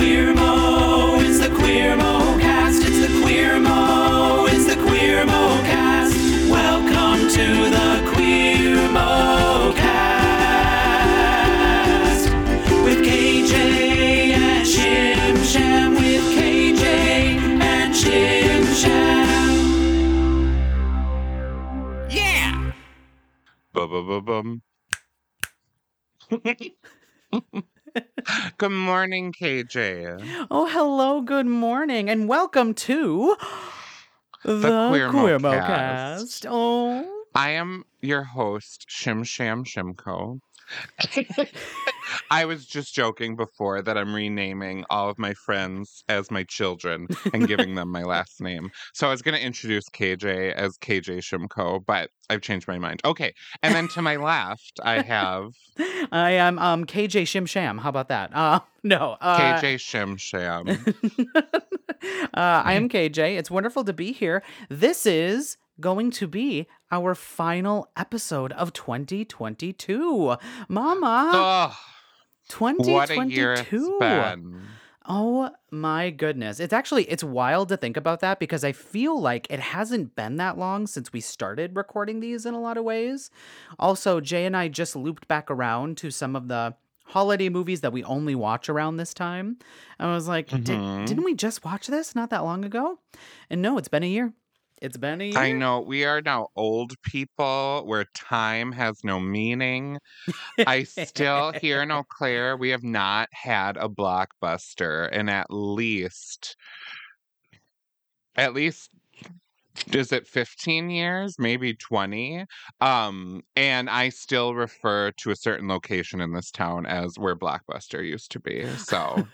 Queer Mo, it's the Queer Mo cast. It's the Queer Mo, it's the Queer Mo cast. Welcome to the Queer Mo cast. With KJ and Shim Sham, with KJ and Shim Sham. Yeah. Bum. Good morning, KJ. Oh, hello. Good morning, and welcome to the, Queer Queer Mo Mo Cast. Cast. Oh, I am your host, Shim Sham Shimko. I was just joking before that I'm renaming all of my friends as my children and giving them my last name. So I was going to introduce KJ as KJ Shimko, but I've changed my mind. Okay. And then to my left, I have I am um KJ Shimsham. How about that? Uh, no. Uh, KJ Shimsham. Uh, I am KJ. It's wonderful to be here. This is going to be our final episode of 2022. Mama, Ugh, 2022. what a year it's been. Oh my goodness. It's actually it's wild to think about that because I feel like it hasn't been that long since we started recording these in a lot of ways. Also, Jay and I just looped back around to some of the holiday movies that we only watch around this time. I was like, "Did- Mhm. didn't we just watch this not that long ago? And no, it's been a year. It's been a year. I know we are now old people where time has no meaning. I still here in Eau Claire, we have not had a blockbuster in at least at least is it 15 years maybe 20 um and i still refer to a certain location in this town as where blockbuster used to be so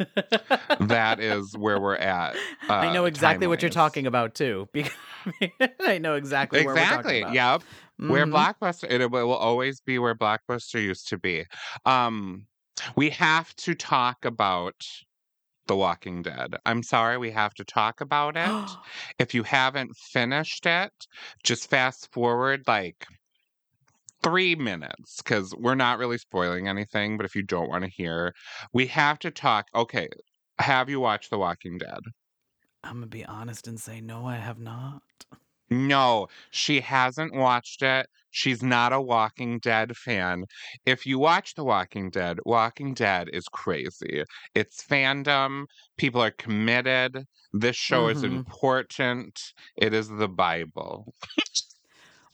that is where we're at I uh, know exactly what you're talking about too. Because I know exactly where exactly we're talking about. yep where Mhm. blockbuster it will always be where blockbuster used to be um we have to talk about the walking dead. I'm sorry we have to talk about it. If you haven't finished it just fast forward like three minutes because we're not really spoiling anything but if you don't want to hear we have to talk okay have you watched the walking dead? I'm gonna be honest and say no, I have not. No, she hasn't watched it. She's not a Walking Dead fan. If you watch The Walking Dead, Walking Dead is crazy. It's fandom. People are committed. This show is Mhm. important. It is the Bible.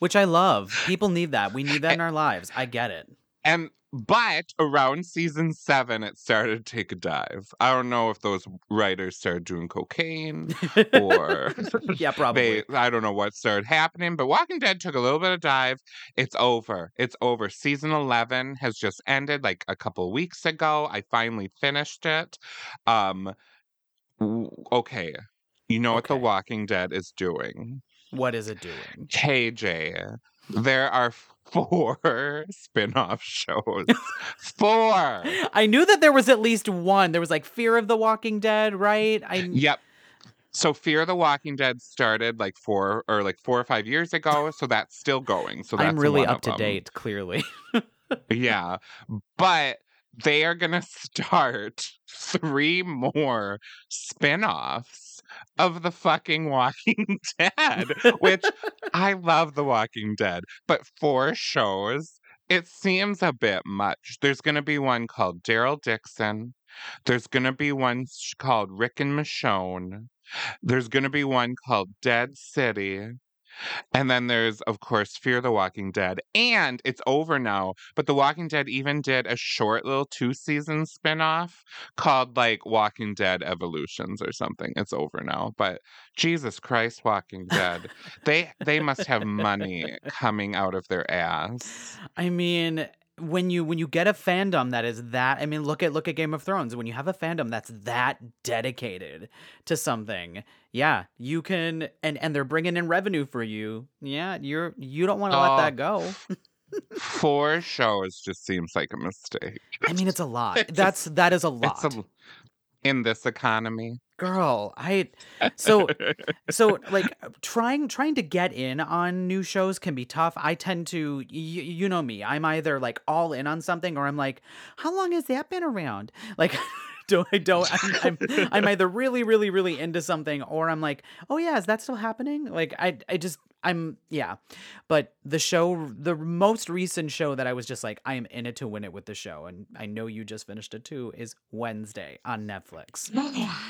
Which I love. People need that. We need that in our lives. I get it. And but around season seven, it started to take a dive. I don't know if those writers started doing cocaine or yeah, probably. they I don't know what started happening, but Walking Dead took a little bit of dive. It's over. It's over. Season 11 has just ended like a couple weeks ago. I finally finished it. Um okay. You know what The Walking Dead is doing? what is it doing? KJ, there are four spin-off shows. four. I knew that there was at least one. There was like Fear of the Walking Dead, right? I Yep. So Fear of the Walking Dead started like four or like four or five years ago, so that's still going. So that's I'm really up to date, clearly. Yeah, but they are gonna start three more spin-offs of the fucking Walking Dead, which I love the Walking Dead, but four shows. It seems a bit much. There's going to be one called Daryl Dixon. There's going to be one called Rick and Michonne. There's going to be one called Dead City. And then there's, of course, Fear the Walking Dead. And it's over now, but The Walking Dead even did a short little two season spin off called like Walking Dead Evolutions or something. It's over now. But Jesus Christ, Walking Dead. they they must have money coming out of their ass. I mean, when you when you get a fandom that is that I mean, look at look at Game of Thrones. When you have a fandom that's that dedicated to something, yeah, you can and and they're bringing in revenue for you. Yeah, you're you don't want to let Oh, that go. Four shows just seems like a mistake. I mean, it's a lot. It's That's that is a lot. It's a, in this economy. Girl, I so so like uh, trying trying to get in on new shows can be tough i tend to y- you know me i'm either like all in on something or i'm like how long has that been around like don't I don't I'm, I'm I'm either really really really into something or I'm like, "Oh yeah, is that still happening?" Like I I just I'm yeah. But the show the most recent show that I was just like, I am in it to win it with the show and I know you just finished it too is Wednesday on Netflix.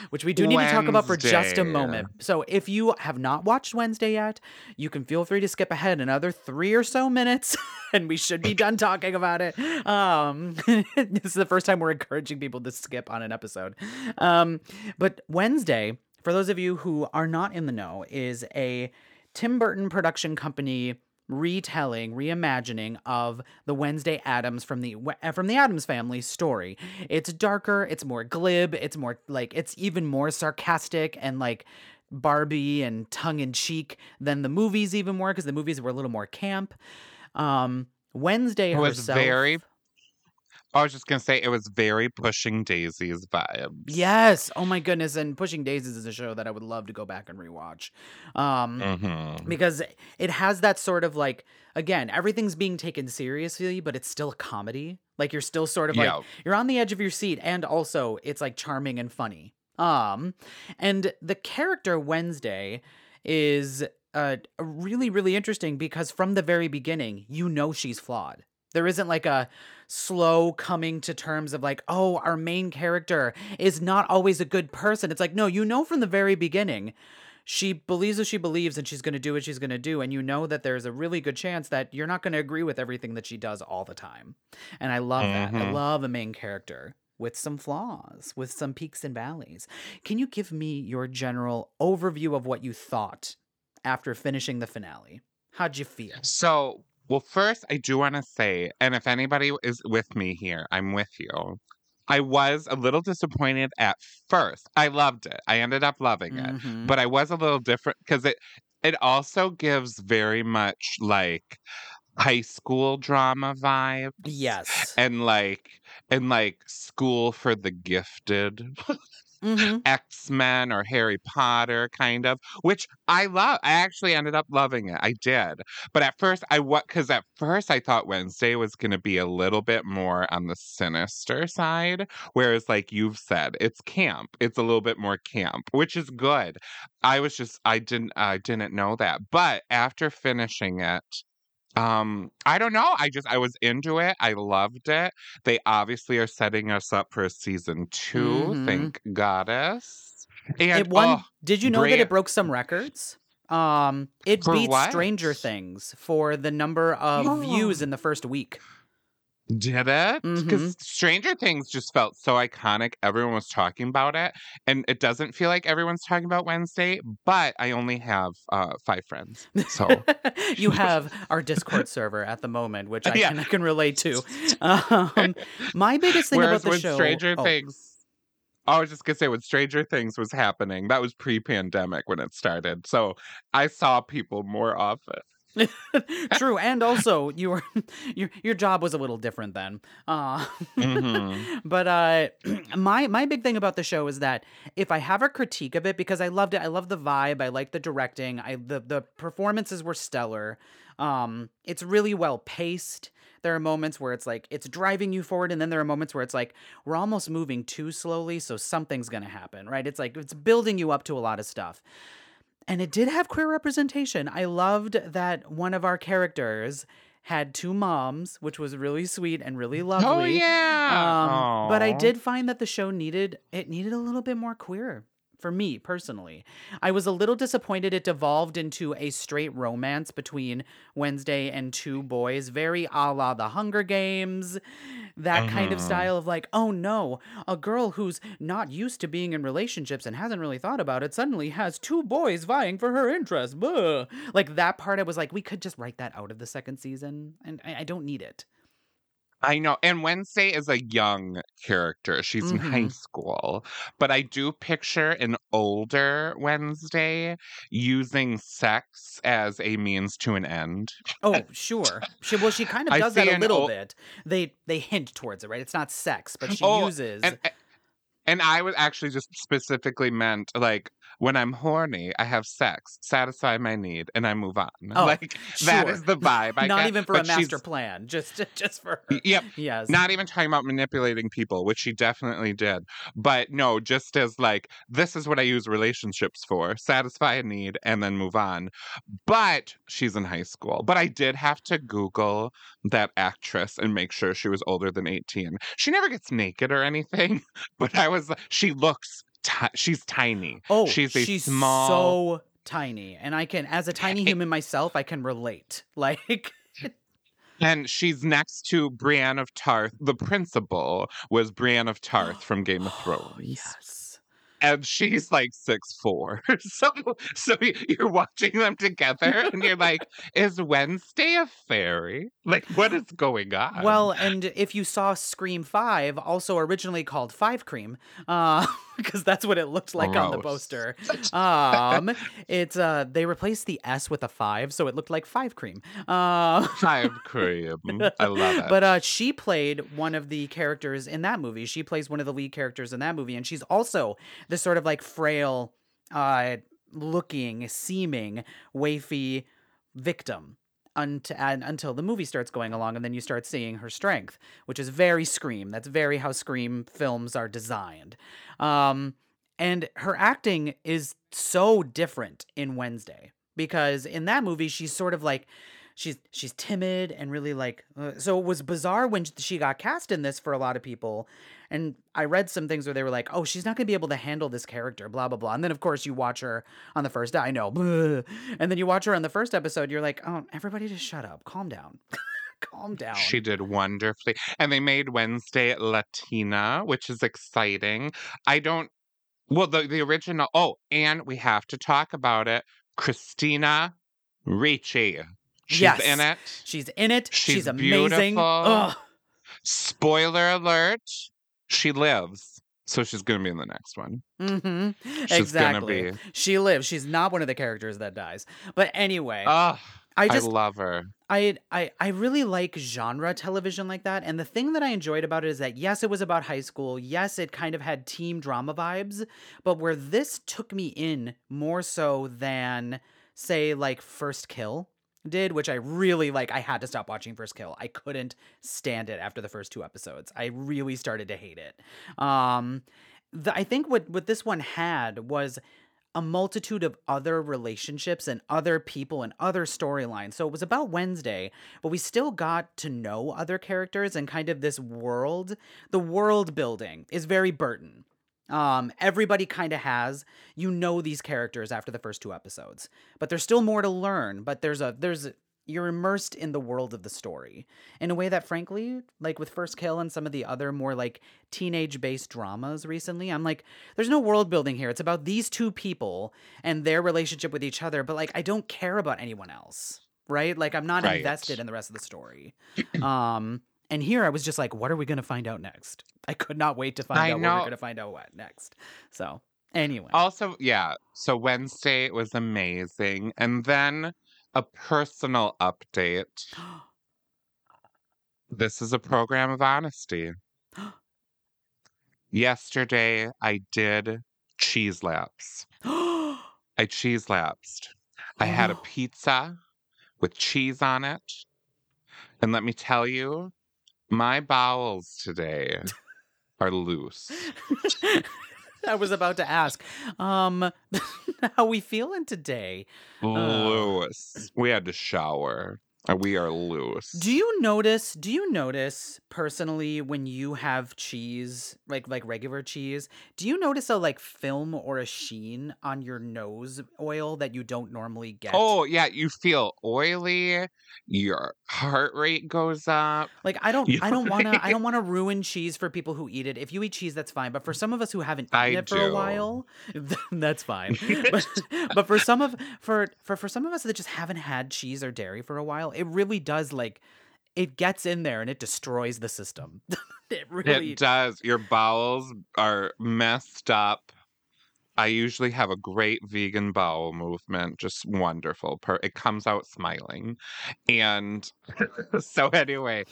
Which we do need to talk about for just a moment. So if you have not watched Wednesday yet, you can feel free to skip ahead another 3 or so minutes and we should be done talking about it. Um this is the first time we're encouraging people to skip on an episode. Um but Wednesday, for those of you who are not in the know, is a Tim Burton production company retelling, reimagining of the Wednesday Addams from the from the Addams family story. It's darker, it's more glib, it's more like it's even more sarcastic and like Barbie and tongue in cheek than the movies even more because the movies were a little more camp. Um Wednesday It was herself very- I was just gonna say it was very Pushing Daisies vibes. Yes. Oh my goodness. And Pushing Daisies is a show that I would love to go back and rewatch. Um hmm because it has that sort of like again everything's being taken seriously but it's still a comedy like you're still sort of Yeah. like you're on the edge of your seat and also it's like charming and funny um and the character wednesday is uh really really interesting because from the very beginning you know she's flawed there isn't like a slow coming to terms of like oh our main character is not always a good person. It's like no you know from the very beginning she believes what she believes and she's going to do what she's going to do and you know that there's a really good chance that you're not going to agree with everything that she does all the time. And i love that. I Mhm. love a main character with some flaws with some peaks and valleys. Can you give me your general overview of what you thought after finishing the finale? How'd you feel? So, well, first, I do want to say, and if anybody is with me here, I'm with you. I was a little disappointed at first. I loved it. I ended up loving it, Mhm. but I was a little different because it it also gives very much like high school drama vibe yes and like and like school for the gifted Mhm. X-Men or Harry Potter kind of, which I love. I actually ended up loving it. I did. But at first I what cuz at first I thought Wednesday was going to be a little bit more on the sinister side, whereas like you've said, it's camp. It's a little bit more camp, which is good. I was just I didn't I didn't know that. But after finishing it, um I don't know. I just I was into it. I loved it. They obviously are setting us up for a season 2, Mhm. thank goddess. And it won oh, did you know that it broke some records um it For beat what? stranger things for the number of views in the first week did it? Because Mhm. Stranger Things just felt so iconic. Everyone was talking about it. And it doesn't feel like everyone's talking about Wednesday, but I only have uh, five friends. So you have our Discord server at the moment, which I, Yeah. can, I can relate to. Um, my biggest thing Whereas about the when show. Stranger oh, Things, I was just gonna say when Stranger Things was happening, that was pre-pandemic when it started. So I saw people more often. True, and also you were your your job was a little different then. Uh, Mhm. but uh, my my big thing about the show is that if I have a critique of it, because I loved it, I love the vibe, I like the directing, I the the performances were stellar. Um, it's really well paced. There are moments where it's like it's driving you forward, and then there are moments where it's like we're almost moving too slowly, so something's gonna happen, right? It's like it's building you up to a lot of stuff. And it did have queer representation. I loved that one of our characters had two moms, which was really sweet and really lovely. Oh yeah. Um, but I did find that the show needed it needed a little bit more queer for me personally. I was a little disappointed it devolved into a straight romance between Wednesday and two boys, very a la the Hunger Games, that kind of Mhm. style of like, oh no, a girl who's not used to being in relationships and hasn't really thought about it suddenly has two boys vying for her interest. Buh. Like that part, I was like, we could just write that out of the second season, and I, I don't need it. I know. And Wednesday is a young character. She's in high Mhm. school. But I do picture an older Wednesday using sex as a means to an end. Oh, sure. She well, she kind of does that a little ol- bit. They they hint towards it, right? It's not sex, but she Oh, uses. And and I was actually just specifically meant like when I'm horny, I have sex, satisfy my need, and I move on. Oh, like that sure. is the vibe. I Not get, even for but a master she's- plan, just just for her. Yep. Yes. Not even talking about manipulating people, which she definitely did. But no, just as like, this is what I use relationships for satisfy a need and then move on. But she's in high school. But I did have to Google that actress and make sure she was older than 18. She never gets naked or anything, but I was, she looks, she's tiny. oh, she's a she's small- so tiny, and I can, as a tiny human myself, I can relate. Like, And she's next to Brienne of Tarth. The principal was Brienne of Tarth from Game of Thrones. yes. and she's like six four. So so you're watching them together and you're like, is Wednesday a fairy? Like what is going on? Well, and if you saw Scream Five, also originally called Five Cream, uh, because that's what it looked like on the poster. Um, it's uh, they replaced the S with a five, so it looked like Five Cream. Uh, five cream. I love it. But uh, she played one of the characters in that movie. She plays one of the lead characters in that movie, and she's also the sort of like frail, uh, looking, seeming, waify victim. Unt- and, until the movie starts going along, and then you start seeing her strength, which is very Scream. That's very how Scream films are designed. Um, and her acting is so different in Wednesday because in that movie she's sort of like she's she's timid and really like uh, so it was bizarre when she got cast in this for a lot of people and i read some things where they were like oh she's not going to be able to handle this character blah blah blah and then of course you watch her on the first i know blah. and then you watch her on the first episode you're like oh everybody just shut up calm down calm down she did wonderfully. And they made Wednesday Latina, which is exciting. I don't well the, the original oh, and we have to talk about it. Christina Ricci. She's Yes. in it. she's in it she's, She's amazing. Spoiler alert, she lives. So she's gonna be in the next one. hmm She's exactly be she lives she's not one of the characters that dies but anyway Oh, i I, just love her. I, I I really like genre television like that, and the thing that I enjoyed about it is that yes, it was about high school. Yes, it kind of had team drama vibes, but where this took me in more so than say like First Kill did, which I really like. I had to stop watching First Kill. I couldn't stand it after the first two episodes. I really started to hate it. Um, the, I think what what this one had was a multitude of other relationships and other people and other storylines. So it was about Wednesday, but we still got to know other characters and kind of this world. The world building is very Burton. Um, everybody kind of has you know these characters after the first two episodes, but there's still more to learn. But there's a there's a, you're immersed in the world of the story in a way that frankly like with first kill and some of the other more like teenage based dramas recently i'm like there's no world building here it's about these two people and their relationship with each other but like i don't care about anyone else right like i'm not Right. invested in the rest of the story um and here i was just like what are we going to find out next i could not wait to find I out what know. we're going to find out what next so anyway Also, yeah. So Wednesday it was amazing. And then a personal update. This is a program of honesty. Yesterday, I did cheese lapse. I cheese lapsed. I had a Oh. pizza with cheese on it. And let me tell you, my bowels today are loose. I was about to ask, um, how we feeling today? Loose. We had to shower. And We are loose. Do you notice? Do you notice personally when you have cheese, like like regular cheese? Do you notice a like film or a sheen on your nose oil that you don't normally get? Oh, yeah, you feel oily. Your heart rate goes up. Like I don't I don't want to I don't want to ruin cheese for people who eat it. If you eat cheese that's fine, but for some of us who haven't eaten I it for a while, that's fine. but, but for some of for for for some of us that just haven't had cheese or dairy for a while, it really does like it gets in there and it destroys the system. it really It does. Your bowels are messed up. I usually have a great vegan bowel movement, just wonderful. Per- it comes out smiling. And so, anyway,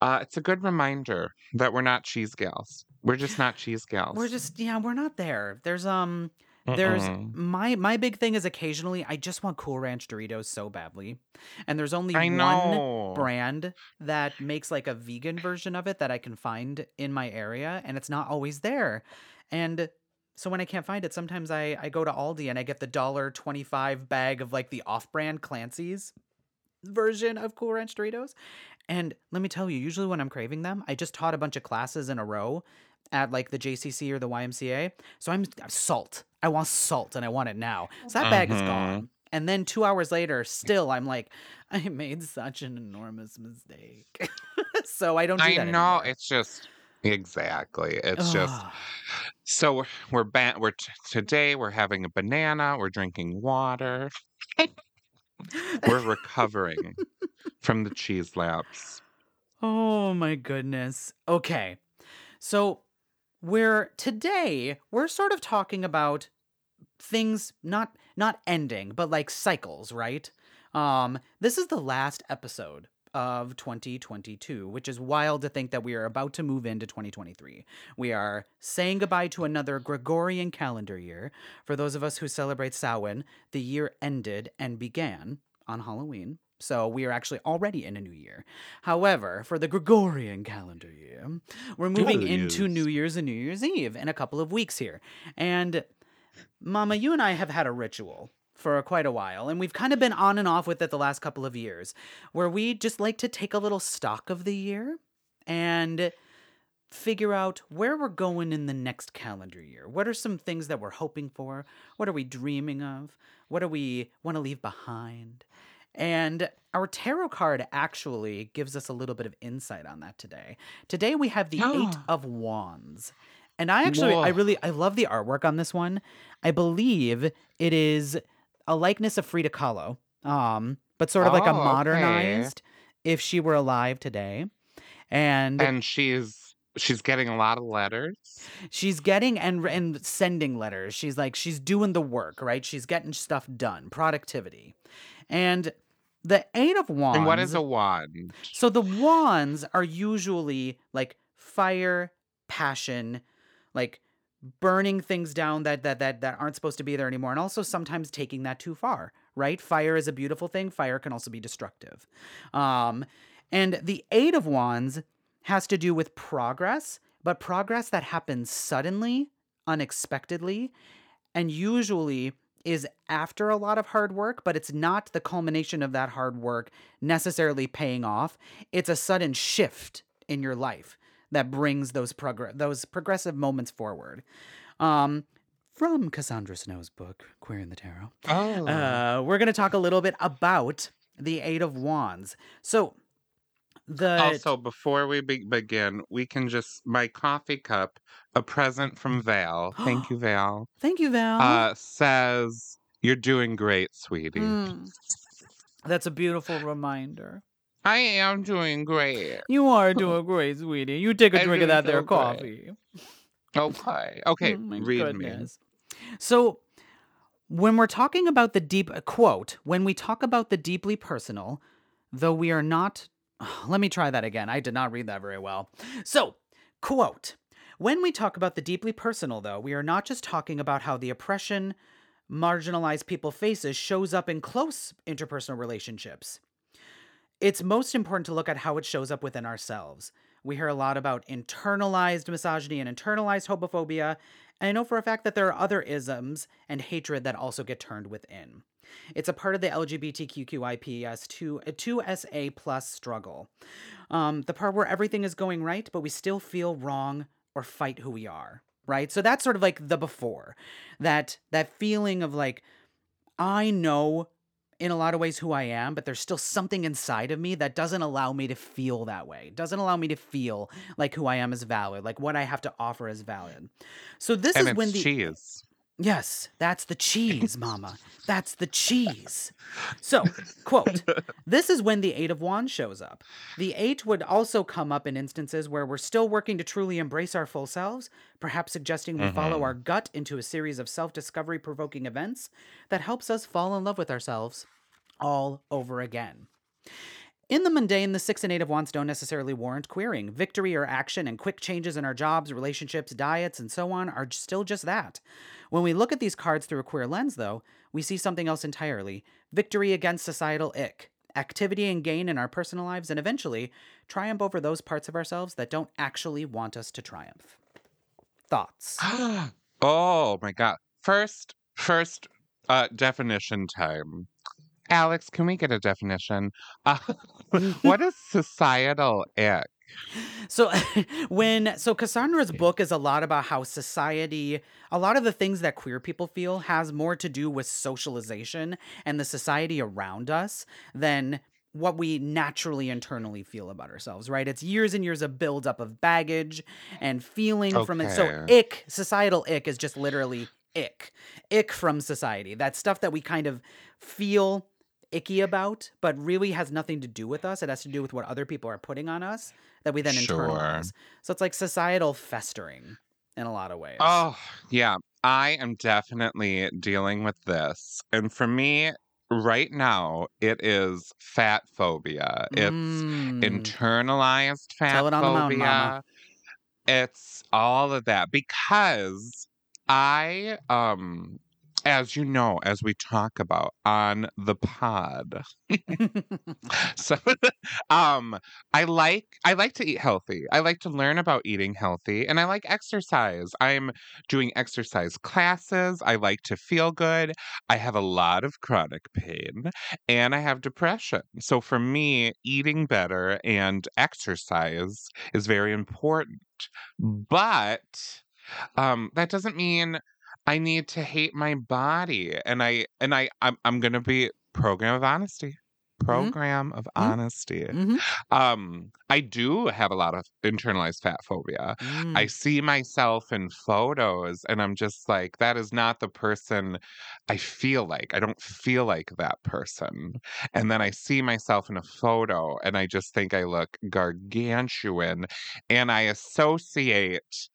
uh, it's a good reminder that we're not cheese gals. We're just not cheese gals. We're just yeah, we're not there. There's um There's Mm-mm. my my big thing is occasionally I just want Cool Ranch Doritos so badly, and there's only I one know. brand that makes like a vegan version of it that I can find in my area, and it's not always there. And so when I can't find it, sometimes I I go to Aldi and I get the dollar twenty five bag of like the off brand Clancy's version of Cool Ranch Doritos. And let me tell you, usually when I'm craving them, I just taught a bunch of classes in a row at like the JCC or the YMCA. So I'm I'm salt. I want salt and I want it now. So that bag is Mhm. gone. And then two hours later, still I'm like, I made such an enormous mistake. so I don't do I know. anymore. It's just exactly. It's just so we're we're ba- we're t- today we're having a banana. We're drinking water. We're recovering from the cheese lapse. Oh my goodness. Okay. So we're today we're sort of talking about things not not ending, but like cycles, right? Um this is the last episode of 2022, which is wild to think that we are about to move into 2023. We are saying goodbye to another Gregorian calendar year. For those of us who celebrate Samhain, the year ended and began on Halloween. So we are actually already in a new year. However, for the Gregorian calendar year, we're moving into Yes. New Year's and New Year's Eve in a couple of weeks here. And Mama, you and I have had a ritual for quite a while, and we've kind of been on and off with it the last couple of years, where we just like to take a little stock of the year and figure out where we're going in the next calendar year. What are some things that we're hoping for? What are we dreaming of? What do we want to leave behind? And our tarot card actually gives us a little bit of insight on that today. Today we have the Eight Ah. of Wands. And I actually I really I love the artwork on this one. I believe it is a likeness of Frida Kahlo. Um, but sort of like a Oh, okay. modernized if she were alive today. And, And she's she's getting a lot of letters. she's getting and and sending letters. She's like she's doing the work, right? She's getting stuff done, productivity. And the 8 of wands And what is a wand? So the wands are usually like fire, passion, like burning things down that that that that aren't supposed to be there anymore and also sometimes taking that too far, right? Fire is a beautiful thing, fire can also be destructive. Um and the 8 of wands has to do with progress, but progress that happens suddenly, unexpectedly, and usually is after a lot of hard work, but it's not the culmination of that hard work necessarily paying off. It's a sudden shift in your life that brings those progress those progressive moments forward. Um, from Cassandra Snow's book, Queering the Tarot. Oh. Uh, we're going to talk a little bit about the Eight of Wands. So, the also, before we be- begin, we can just my coffee cup, a present from Val. Thank you, Val. thank you, Val. Uh, says you're doing great, sweetie. Mm. That's a beautiful reminder. I am doing great. You are doing great, sweetie. You take a drink of that there so great. coffee. Okay. Okay. Oh read me. So, when we're talking about the deep quote, when we talk about the deeply personal, though we are not. Let me try that again. I did not read that very well. So, quote. When we talk about the deeply personal, though, we are not just talking about how the oppression marginalized people faces shows up in close interpersonal relationships. It's most important to look at how it shows up within ourselves. We hear a lot about internalized misogyny and internalized homophobia, and I know for a fact that there are other isms and hatred that also get turned within. It's a part of the LGBTQIPS2 uh, 2SA plus struggle. Um, the part where everything is going right, but we still feel wrong or fight who we are. Right? So that's sort of like the before. That that feeling of like, I know in a lot of ways who I am, but there's still something inside of me that doesn't allow me to feel that way. Doesn't allow me to feel like who I am is valid, like what I have to offer is valid. So this And is when the cheese. Yes, that's the cheese, mama. That's the cheese. So, quote, this is when the 8 of wands shows up. The 8 would also come up in instances where we're still working to truly embrace our full selves, perhaps suggesting we follow Mhm. our gut into a series of self-discovery provoking events that helps us fall in love with ourselves all over again. In the mundane, the six and eight of wands don't necessarily warrant queering. Victory or action and quick changes in our jobs, relationships, diets, and so on are still just that. When we look at these cards through a queer lens, though, we see something else entirely victory against societal ick, activity and gain in our personal lives, and eventually triumph over those parts of ourselves that don't actually want us to triumph. Thoughts? oh my god. First, first uh definition time. Alex, can we get a definition? Uh, what is societal ick? So when so Cassandra's book is a lot about how society a lot of the things that queer people feel has more to do with socialization and the society around us than what we naturally internally feel about ourselves, right? It's years and years of buildup of baggage and feeling from it. So ick, societal ick is just literally ick. Ick from society. That stuff that we kind of feel icky about, but really has nothing to do with us. It has to do with what other people are putting on us that we then Sure. internalize. So it's like societal festering in a lot of ways. Oh, yeah. I am definitely dealing with this. And for me, right now, it is fat phobia. It's Mm. internalized fat it on the mountain, phobia. mama. It's all of that because I um as you know, as we talk about on the pod. so um I like I like to eat healthy. I like to learn about eating healthy and I like exercise. I'm doing exercise classes. I like to feel good. I have a lot of chronic pain and I have depression. So for me, eating better and exercise is very important. But um that doesn't mean I need to hate my body. And I and I I'm, I'm going to be program of honesty. Program of honesty. Mhm. Um I do have a lot of internalized fat phobia. I Mm. see myself in photos and I'm just like, that is not the person I feel like. I don't feel like that person. And then I see myself in a photo and I just think I look gargantuan. And I associate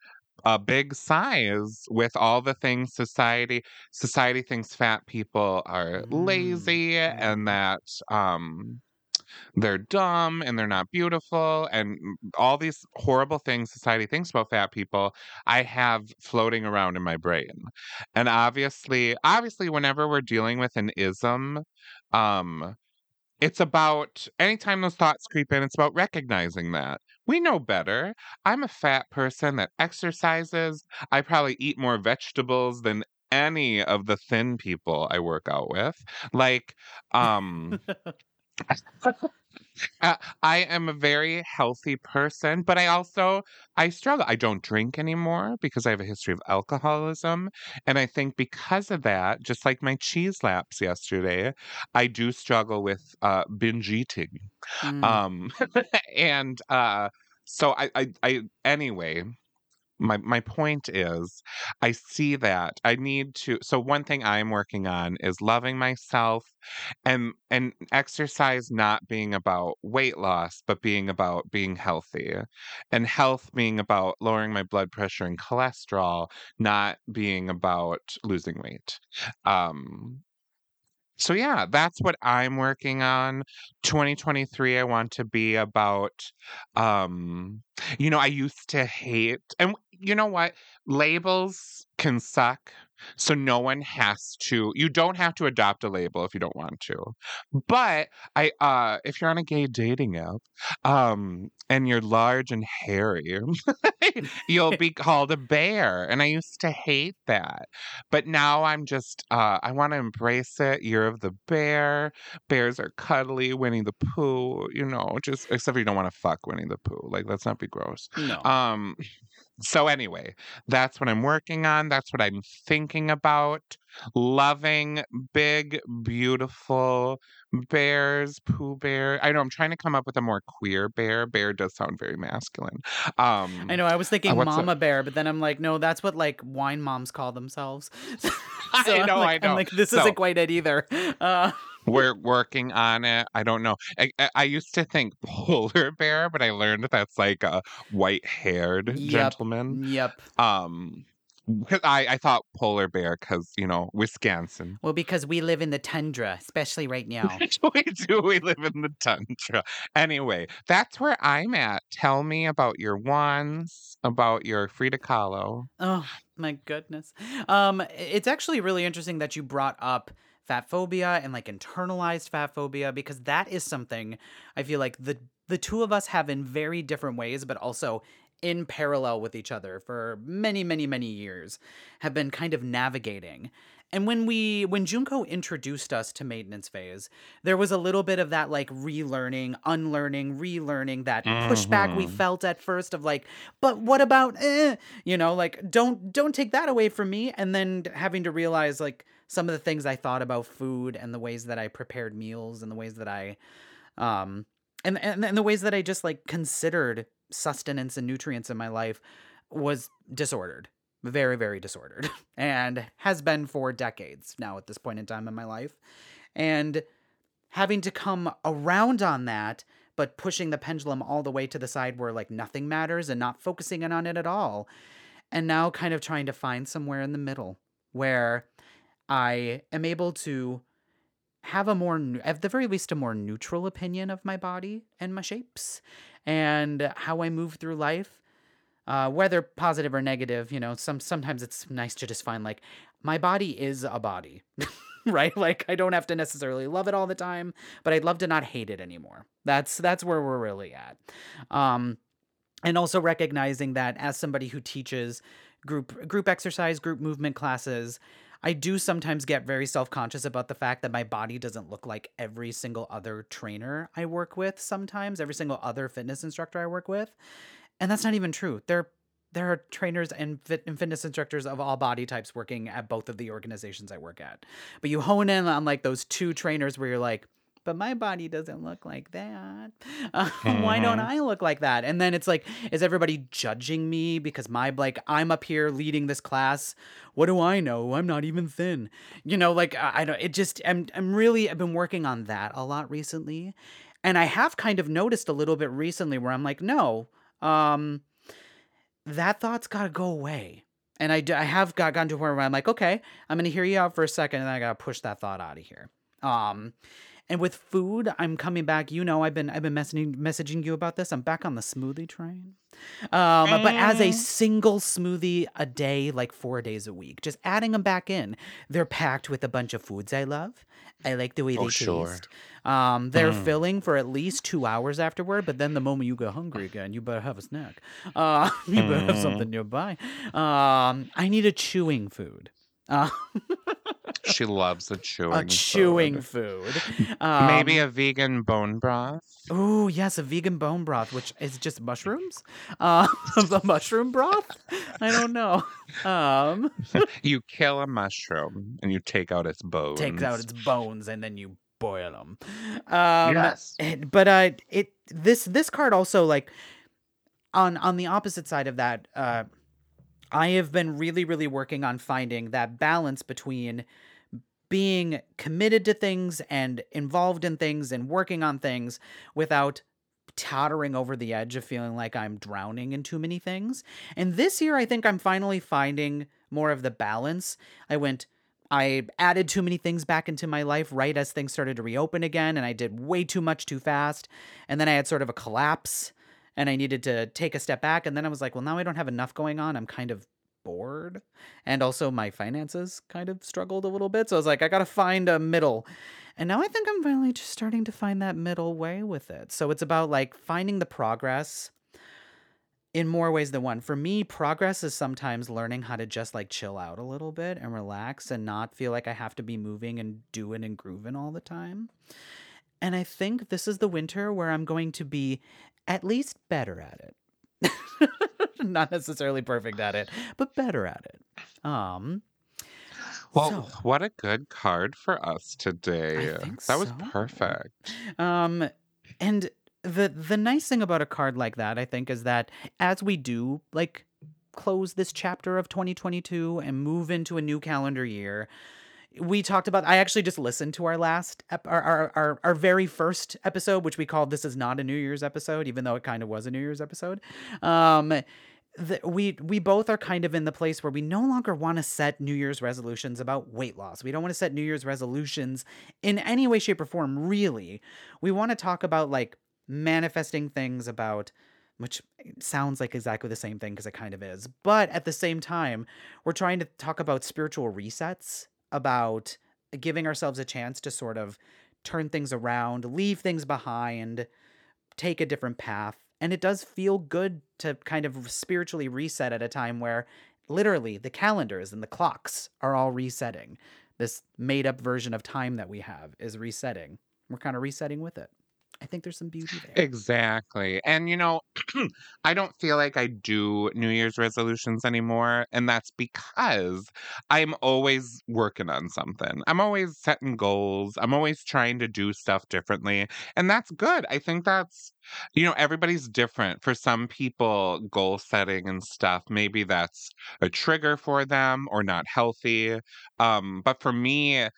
a big size with all the things society society thinks fat people are Mm, lazy mm. and that um they're dumb and they're not beautiful and all these horrible things society thinks about fat people i have floating around in my brain and obviously obviously whenever we're dealing with an ism um it's about anytime those thoughts creep in it's about recognizing that we know better i'm a fat person that exercises i probably eat more vegetables than any of the thin people i work out with like um uh, I am a very healthy person, but I also I struggle. I don't drink anymore because I have a history of alcoholism, and I think because of that, just like my cheese lapse yesterday, I do struggle with uh, binge eating. Mm. Um, and uh, so I, I, I anyway. My my point is, I see that I need to. So one thing I'm working on is loving myself, and and exercise not being about weight loss, but being about being healthy, and health being about lowering my blood pressure and cholesterol, not being about losing weight. Um, so yeah, that's what I'm working on. 2023 I want to be about um you know, I used to hate and you know what? Labels can suck. So no one has to you don't have to adopt a label if you don't want to. But I uh if you're on a gay dating app, um and you're large and hairy, you'll be called a bear. And I used to hate that. But now I'm just uh I want to embrace it. Year of the bear. Bears are cuddly, Winnie the Pooh, you know, just except you don't want to fuck Winnie the Pooh. Like let's not be gross. no. Um so anyway, that's what I'm working on. That's what I'm thinking about. Loving big, beautiful bears, Pooh Bear. I know I'm trying to come up with a more queer bear. Bear does sound very masculine. Um I know. I was thinking a- mama bear, but then I'm like, no, that's what like wine moms call themselves. so I know, like, I know. I'm like, this So- isn't quite it either. Uh, We're working on it. I don't know. I, I- I used to think polar bear, but I learned that's like a white haired Yep. gentleman. yep. Um, I, I thought polar bear because, you know, Wisconsin. Well, because we live in the tundra, especially right now. we do. We live in the tundra. Anyway, that's where I'm at. Tell me about your wands, about your Frida Kahlo. Oh my goodness. Um, it's actually really interesting that you brought up fat phobia and like internalized fat phobia because that is something I feel like the the two of us have in very different ways, but also in parallel with each other for many, many, many years, have been kind of navigating. And when we when Junko introduced us to maintenance phase, there was a little bit of that like relearning, unlearning, relearning that pushback we Mhm. felt at first of like, but what about eh? you know, like don't don't take that away from me and then having to realize like some of the things I thought about food and the ways that I prepared meals and the ways that I um and and, and the ways that I just like considered sustenance and nutrients in my life was disordered very very disordered and has been for decades now at this point in time in my life. And having to come around on that but pushing the pendulum all the way to the side where like nothing matters and not focusing in on it at all and now kind of trying to find somewhere in the middle where i am able to have a more at the very least a more neutral opinion of my body and my shapes and how i move through life uh, whether positive or negative you know some sometimes it's nice to just find like my body is a body right? Like i don't have to necessarily love it all the time but i'd love to not hate it anymore. That's that's where we're really at. Um and also recognizing that as somebody who teaches group group exercise group movement classes i do sometimes get very self-conscious about the fact that my body doesn't look like every single other trainer i work with sometimes every single other fitness instructor i work with. And that's not even true. There there are trainers and, fit, and fitness instructors of all body types working at both of the organizations i work at. But you hone in on like those two trainers where you're like but my body doesn't look like that. Uh, Why don't Mhm. I look like that? And then it's like, is everybody judging me because my like I'm up here leading this class? What do I know? I'm not even thin. You know, like I, I don't. It just I'm I'm really I've been working on that a lot recently, and I have kind of noticed a little bit recently where I'm like, no, um, that thought's got to go away. And I, I have got gotten to where I'm like, okay, I'm gonna hear you out for a second, and then I gotta push that thought out of here. Um, and with food, I'm coming back. You know, I've been I've been messaging messaging you about this. I'm back on the smoothie train. Um, but as a Mm. single smoothie a day, like four days a week, just adding them back in. They're packed with a bunch of foods I love. I like the way they Oh, sure. taste. Um, they're Mm. filling for at least two hours afterward. But then the moment you get hungry again, you better have a snack. Uh, you better have Mhm. something nearby. Um, I need a chewing food. Uh, She loves a chewing. a chewing food. food. Um, Maybe a vegan bone broth. Oh yes, a vegan bone broth, which is just mushrooms. Uh, the mushroom broth. I don't know. Um, You kill a mushroom and you take out its bones. takes out its bones and then you boil them. Um, Yes. but uh, it this this card also like on on the opposite side of that. Uh, I have been really really working on finding that balance between being committed to things and involved in things and working on things without tottering over the edge of feeling like I'm drowning in too many things. And this year, I think I'm finally finding more of the balance. I went, I added too many things back into my life right as things started to reopen again, and I did way too much too fast. And then I had sort of a collapse and I needed to take a step back. And then I was like, well, now I don't have enough going on. I'm kind of bored. And also, my finances kind of struggled a little bit. So I was like, I got to find a middle. And now I think I'm finally just starting to find that middle way with it. So it's about like finding the progress in more ways than one. For me, progress is sometimes learning how to just like chill out a little bit and relax and not feel like I have to be moving and doing and grooving all the time. And I think this is the winter where I'm going to be at least better at it. not necessarily perfect at it, but better at it. Um Well, So- what a good card for us today. think that was perfect. Um, and the the nice thing about a card like that, I think, is that as we do like close this chapter of 2022 and move into a new calendar year, we talked about. I actually just listened to our last, ep- our, our our our very first episode, which we called "This Is Not a New Year's Episode," even though it kind of was a New Year's episode. Um, the, we we both are kind of in the place where we no longer want to set New Year's resolutions about weight loss. We don't want to set New Year's resolutions in any way, shape, or form. Really, we want to talk about like manifesting things about which sounds like exactly the same thing because it kind of is. But at the same time, we're trying to talk about spiritual resets, about giving ourselves a chance to sort of turn things around, leave things behind, take a different path. And it does feel good to kind of spiritually reset at a time where literally the calendars and the clocks are all resetting. This made up version of time that we have is resetting. We're kind of resetting with it. I think there's some beauty there. Exactly. And you know, I don't feel like I do New Year's resolutions anymore. And that's because I'm always working on something. I'm always setting goals. I'm always trying to do stuff differently. And that's good. I think that's, you know, everybody's different. For some people, goal setting and stuff, maybe that's a trigger for them or not healthy. Um, but for me,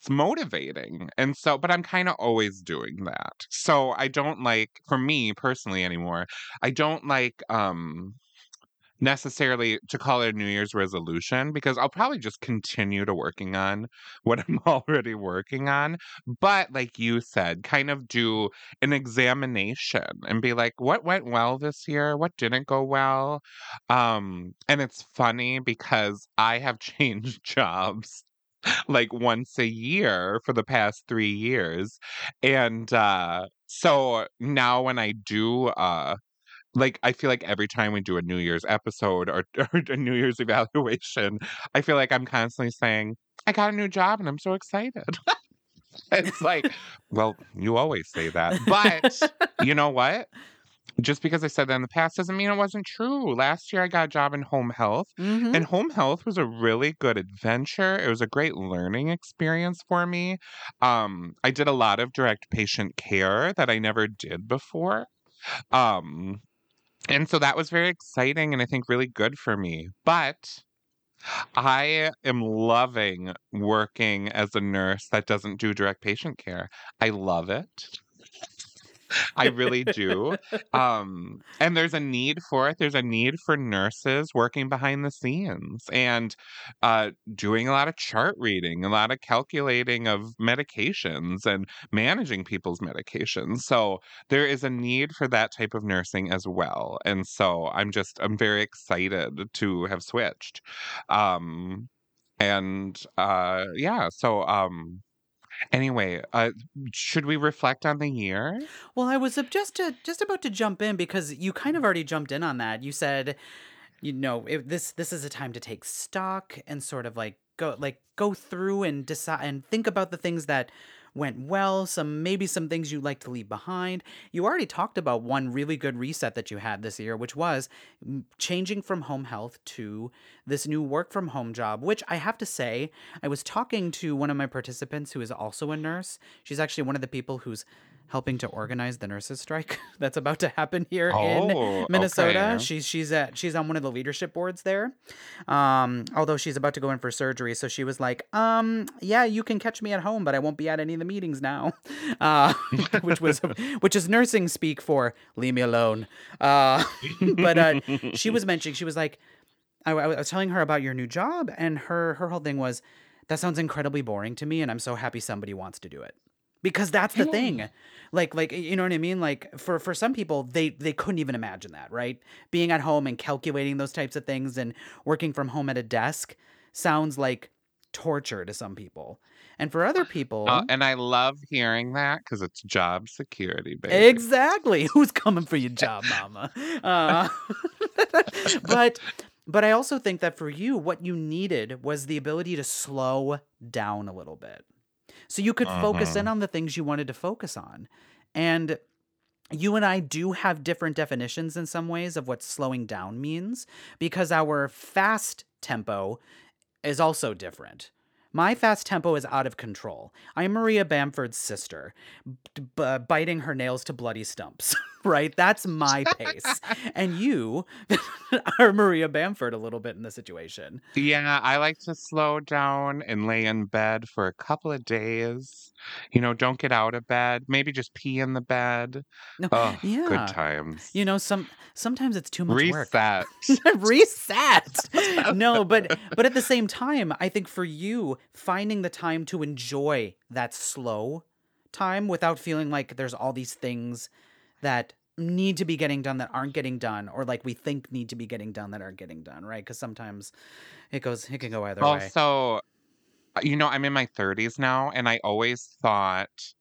it's motivating. And so, but I'm kind of always doing that. So I don't like, for me personally anymore, I don't like, um, necessarily to call it a New Year's resolution because I'll probably just continue to working on what I'm already working on. But like you said, kind of do an examination and be like, what went well this year? What didn't go well? Um, and it's funny because I have changed jobs like once a year for the past three years. And uh so now when I do uh like I feel like every time we do a New Year's episode or, or a New Year's evaluation, I feel like I'm constantly saying, I got a new job and I'm so excited. it's like, well, you always say that. But you know what? Just because I said that in the past doesn't mean it wasn't true. Last year I got a job in home health Mhm. and home health was a really good adventure. It was a great learning experience for me. Um, I did a lot of direct patient care that I never did before. Um, and so that was very exciting and I think really good for me. But I am loving working as a nurse that doesn't do direct patient care. I love it. I really do. Um, and there's a need for it. There's a need for nurses working behind the scenes and uh, doing a lot of chart reading, a lot of calculating of medications and managing people's medications. So there is a need for that type of nursing as well. And so I'm just, I'm very excited to have switched. Um, and uh, yeah, so um, anyway, uh, should we reflect on the year? Well, I was just to, just about to jump in because you kind of already jumped in on that. You said, you know, it, this this is a time to take stock and sort of like go like go through and decide and think about the things that went well, some maybe some things you'd like to leave behind. You already talked about one really good reset that you had this year, which was mm, changing from home health to this new work from home job, which I have to say, I was talking to one of my participants who is also a nurse. She's actually one of the people who's helping to organize the nurses strike that's about to happen here Oh, in Minnesota. okay. She's she's at she's on one of the leadership boards there. Um, although she's about to go in for surgery, so she was like, um, yeah, you can catch me at home, but I won't be at any of the meetings now. Uh, which was which is nursing speak for leave me alone. Uh, but uh, she was mentioning she was like, I, I was telling her about your new job, and her her whole thing was, that sounds incredibly boring to me, and I'm so happy somebody wants to do it because that's the thing like like you know what i mean like for for some people they they couldn't even imagine that right being at home and calculating those types of things and working from home at a desk sounds like torture to some people and for other people Uh, and I love hearing that because it's job security, baby. Exactly. Who's coming for your job, mama? Uh, but but I also think that for you, what you needed was the ability to slow down a little bit. So you could focus in mm-hmm. on the things you wanted to focus on. And you and I do have different definitions in some ways of what slowing down means because our fast tempo is also different. My fast tempo is out of control. I'm Maria Bamford's sister, b- b- biting her nails to bloody stumps. right? That's my pace. and you are Maria Bamford a little bit in the situation. Yeah, I like to slow down and lay in bed for a couple of days. You know, don't get out of bed. Maybe just pee in the bed. No, Oh, yeah. good times. You know, some sometimes it's too much work. Reset. reset no but but at the same time i think for you finding the time to enjoy that slow time without feeling like there's all these things that need to be getting done that aren't getting done or like we think need to be getting done that aren't getting done right? Because sometimes it goes it can go either way. Also, uh, you know, I'm in my 30s now, and I always thought,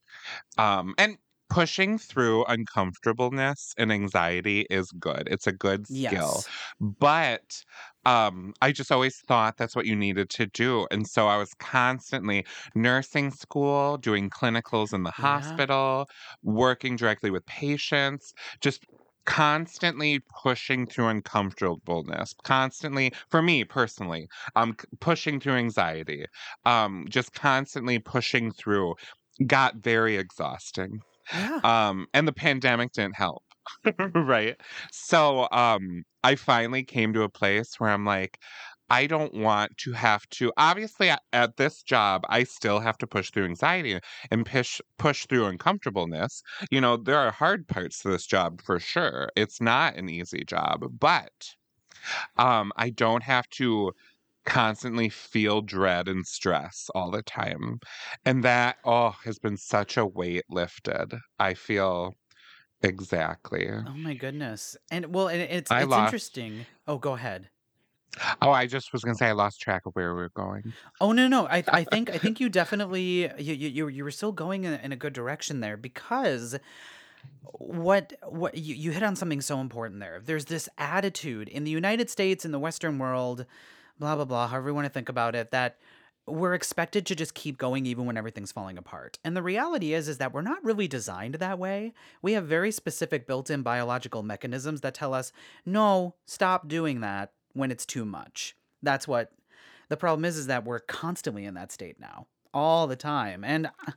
um, and pushing through uncomfortableness and anxiety is good. It's a good skill. yes But um, I just always thought that's what you needed to do. And so I was constantly nursing school, doing clinicals in the Yeah. hospital, working directly with patients, just constantly pushing through uncomfortableness constantly for me personally um pushing through anxiety um just constantly pushing through got very exhausting yeah. Um and the pandemic didn't help. Right? So um i finally came to a place where i'm like i don't want to have to obviously at, this job i still have to push through anxiety and push push through uncomfortableness. You know there are hard parts to this job for sure. It's not an easy job but um i don't have to constantly feel dread and stress all the time and that oh has been such a weight lifted i feel exactly oh my goodness and well and it's I it's lost- interesting oh go ahead oh i just was gonna say i lost track of where we were going Oh no, no. I I think I think you definitely you you you, were still going in, a- in a good direction there because what what you, you hit on something so important there. There's this attitude in the United States in the Western world, blah blah blah, however you want to think about it, that we're expected to just keep going even when everything's falling apart. And the reality is is that we're not really designed that way. We have very specific built-in biological mechanisms that tell us, "No, stop doing that when it's too much." That's what the problem is is that we're constantly in that state now, all the time. And uh,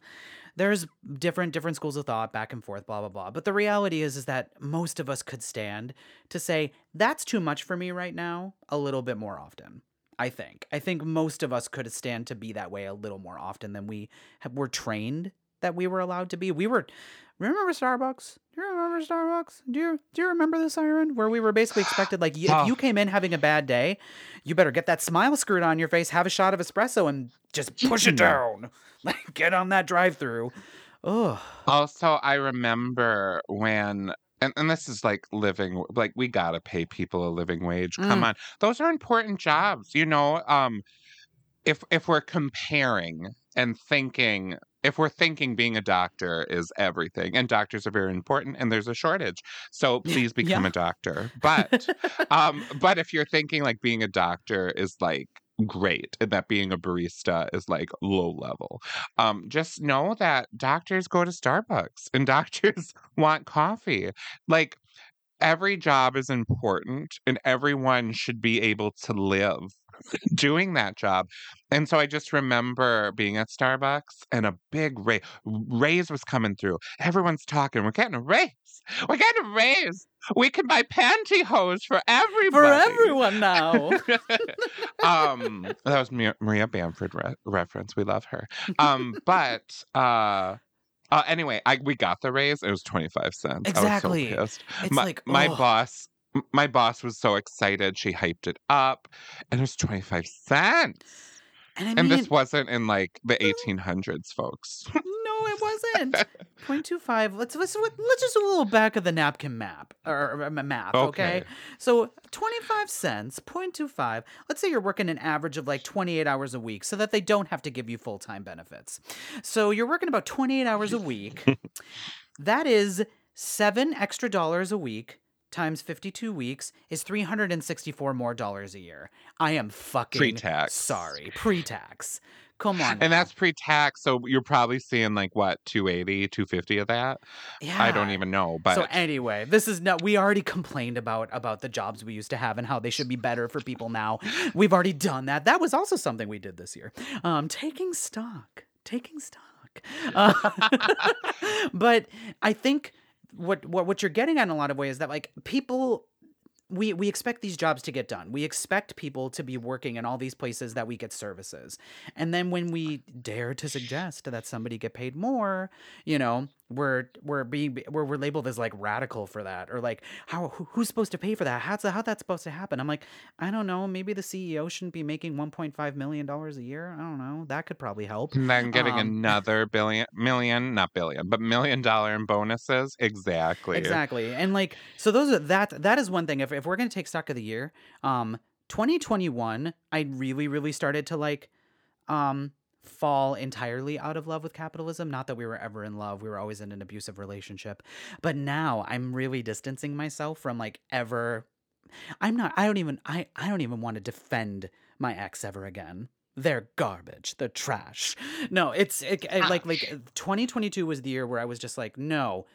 there's different different schools of thought back and forth, blah blah blah. But the reality is is that most of us could stand to say that's too much for me right now a little bit more often. I think. I think most of us could stand to be that way a little more often than we have, were trained that we were allowed to be. We were remember Starbucks? Do you remember Starbucks? Do you do you remember the siren where we were basically expected like y- if you Oh. came in having a bad day, you better get that smile screwed on your face, have a shot of espresso, and just mm-hmm. push it down. Like get on that drive-through. Oh, Also, I remember when, and, and this is like living, like we gotta pay people a living wage. Come Mm. on, those are important jobs. You know, um, if if we're comparing and thinking, if we're thinking being a doctor is everything, and doctors are very important, and there's a shortage, so please become Yeah. a doctor. But um, but if you're thinking like being a doctor is like great and that being a barista is like low level. Um just know that doctors go to starbucks and doctors want coffee. Like every job is important and everyone should be able to live doing that job and so i just remember being at starbucks and a big raise raise was coming through everyone's talking we're getting a raise we're getting a raise we can buy pantyhose for everybody for everyone now. um that was Maria, Bamford re- reference. We love her. Um, but uh, uh anyway, I we got the raise. It was twenty five cents. Exactly. I was so pissed. It's my, like my boss. My boss was so excited. She hyped it up, and it was twenty five cents. And I And this wasn't in like the eighteen hundreds, folks. no, it wasn't. 0.25. Let's let's let's just do a little back of the napkin map or, or ma- math, okay? Okay. So 25 cents, 0.25. Let's say you're working an average of like 28 hours a week so that they don't have to give you full-time benefits. So you're working about 28 hours a week. that is 7 extra dollars a week times 52 weeks is 364 more dollars a year. I am fucking Pre-tax. sorry. Pre-tax. Come on. And now. that's pre-tax, so you're probably seeing like what 280, 250 of that. Yeah. I don't even know, but so anyway, this is not. We already complained about about the jobs we used to have and how they should be better for people now. We've already done that. That was also something we did this year. Um, taking stock, taking stock. Uh, but I think what what what you're getting at in a lot of ways is that like people we we expect these jobs to get done. We expect people to be working in all these places that we get services. And then when we dare to suggest that somebody get paid more, you know, we're we're being we're, we're labeled as like radical for that or like how who, who's supposed to pay for that? How's how that's supposed to happen? I'm like, I don't know, maybe the CEO shouldn't be making 1.5 million dollars a year. I don't know. That could probably help. And then getting Um, another billion, million, not billion, but million dollar in bonuses. Exactly. Exactly. And like so those are that that is one thing. If if we're gonna take stock of the year, um 2021, I really, really started to like um fall entirely out of love with capitalism. Not that we were ever in love. We were always in an abusive relationship. But now I'm really distancing myself from like ever I'm not I don't even I I don't even want to defend my ex ever again. They're garbage. They're trash. No, it's it, it- like like 2022 was the year where I was just like, no,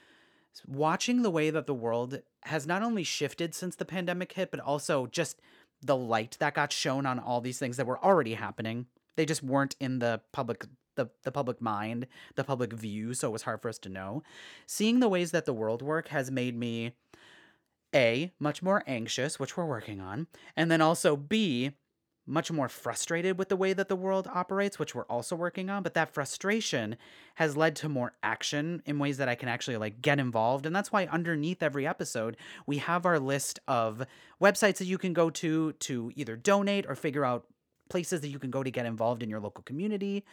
watching the way that the world has not only shifted since the pandemic hit, but also just the light that got shown on all these things that were already happening. They just weren't in the public the, the public mind, the public view, so it was hard for us to know. Seeing the ways that the world work has made me A, much more anxious, which we're working on, and then also B, much more frustrated with the way that the world operates, which we're also working on. But that frustration has led to more action in ways that I can actually like get involved. And that's why underneath every episode, we have our list of websites that you can go to to either donate or figure out places that you can go to get involved in your local community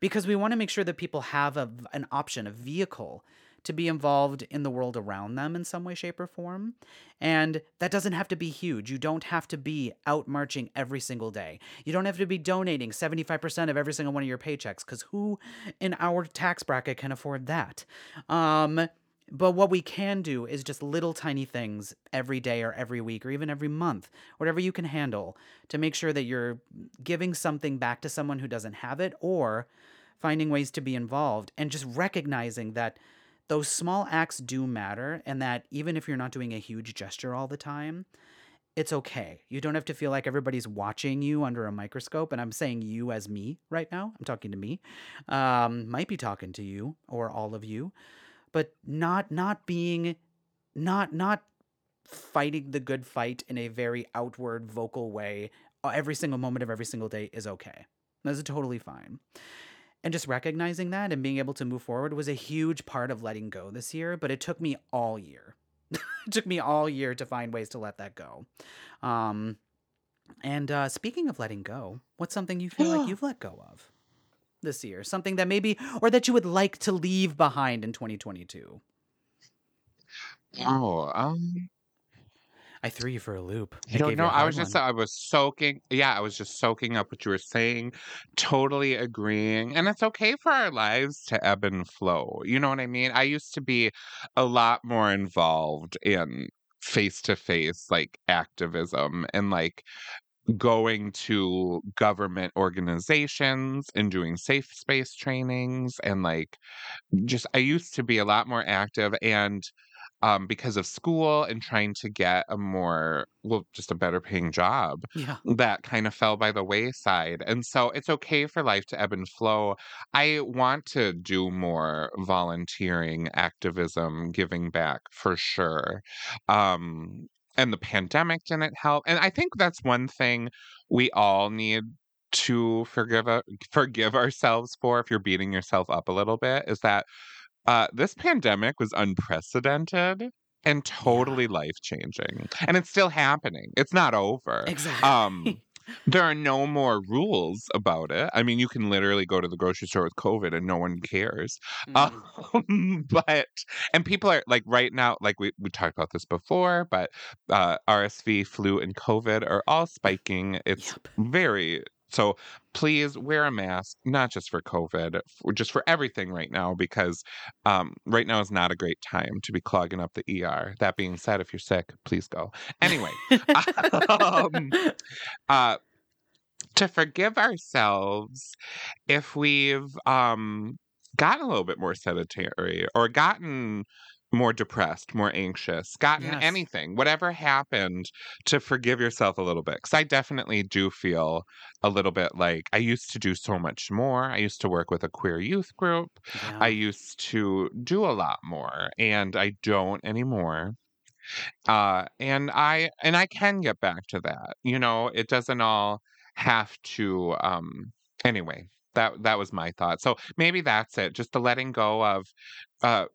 because we want to make sure that people have a, an option, a vehicle to be involved in the world around them in some way, shape, or form. And that doesn't have to be huge. You don't have to be out marching every single day. You don't have to be donating 75% of every single one of your paychecks, because who in our tax bracket can afford that? Um, but what we can do is just little tiny things every day or every week or even every month, whatever you can handle, to make sure that you're giving something back to someone who doesn't have it or finding ways to be involved and just recognizing that those small acts do matter and that even if you're not doing a huge gesture all the time, it's okay. You don't have to feel like everybody's watching you under a microscope. And I'm saying you as me right now. I'm talking to me. Um, might be talking to you or all of you, but not not being not not fighting the good fight in a very outward vocal way uh, every single moment of every single day is okay. That's totally fine. And just recognizing that and being able to move forward was a huge part of letting go this year, but it took me all year. it took me all year to find ways to let that go. Um, and uh, speaking of letting go, what's something you feel like you've let go of this year? Something that maybe, or that you would like to leave behind in 2022? Oh, um, I threw you for a loop. I don't gave know. you a I hard was just, one. I was soaking. Yeah, I was just soaking up what you were saying, totally agreeing. And it's okay for our lives to ebb and flow. You know what I mean? I used to be a lot more involved in face to face, like activism and like going to government organizations and doing safe space trainings and like just I used to be a lot more active and um because of school and trying to get a more well just a better paying job yeah. that kind of fell by the wayside and so it's okay for life to ebb and flow I want to do more volunteering activism giving back for sure um and the pandemic didn't help and I think that's one thing we all need to forgive uh, forgive ourselves for if you're beating yourself up a little bit is that uh, this pandemic was unprecedented and totally life changing, and it's still happening. It's not over. Exactly. Um, there are no more rules about it. I mean, you can literally go to the grocery store with COVID and no one cares. Mm. Um, but and people are like right now, like we we talked about this before, but uh, RSV, flu, and COVID are all spiking. It's Yep. very so. Please wear a mask, not just for COVID, for, just for everything right now, because um, right now is not a great time to be clogging up the ER. That being said, if you're sick, please go. Anyway, um, uh, to forgive ourselves if we've um, gotten a little bit more sedentary or gotten more depressed, more anxious, gotten Yes. anything, whatever happened, to forgive yourself a little bit. Because I definitely do feel a little bit like I used to do so much more. I used to work with a queer youth group. Yeah. I used to do a lot more, and I don't anymore. Uh, and I and I can get back to that. You know, it doesn't all have to. Um, anyway, that that was my thought. So maybe that's it. Just the letting go of. Uh,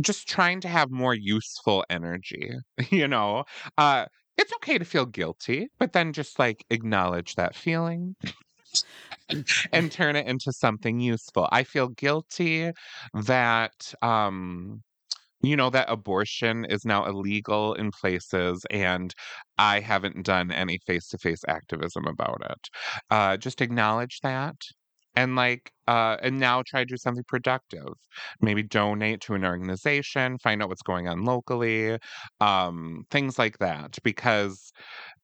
just trying to have more useful energy, you know. Uh it's okay to feel guilty, but then just like acknowledge that feeling and turn it into something useful. I feel guilty that um you know that abortion is now illegal in places and I haven't done any face-to-face activism about it. Uh just acknowledge that and like uh and now try to do something productive maybe donate to an organization find out what's going on locally um things like that because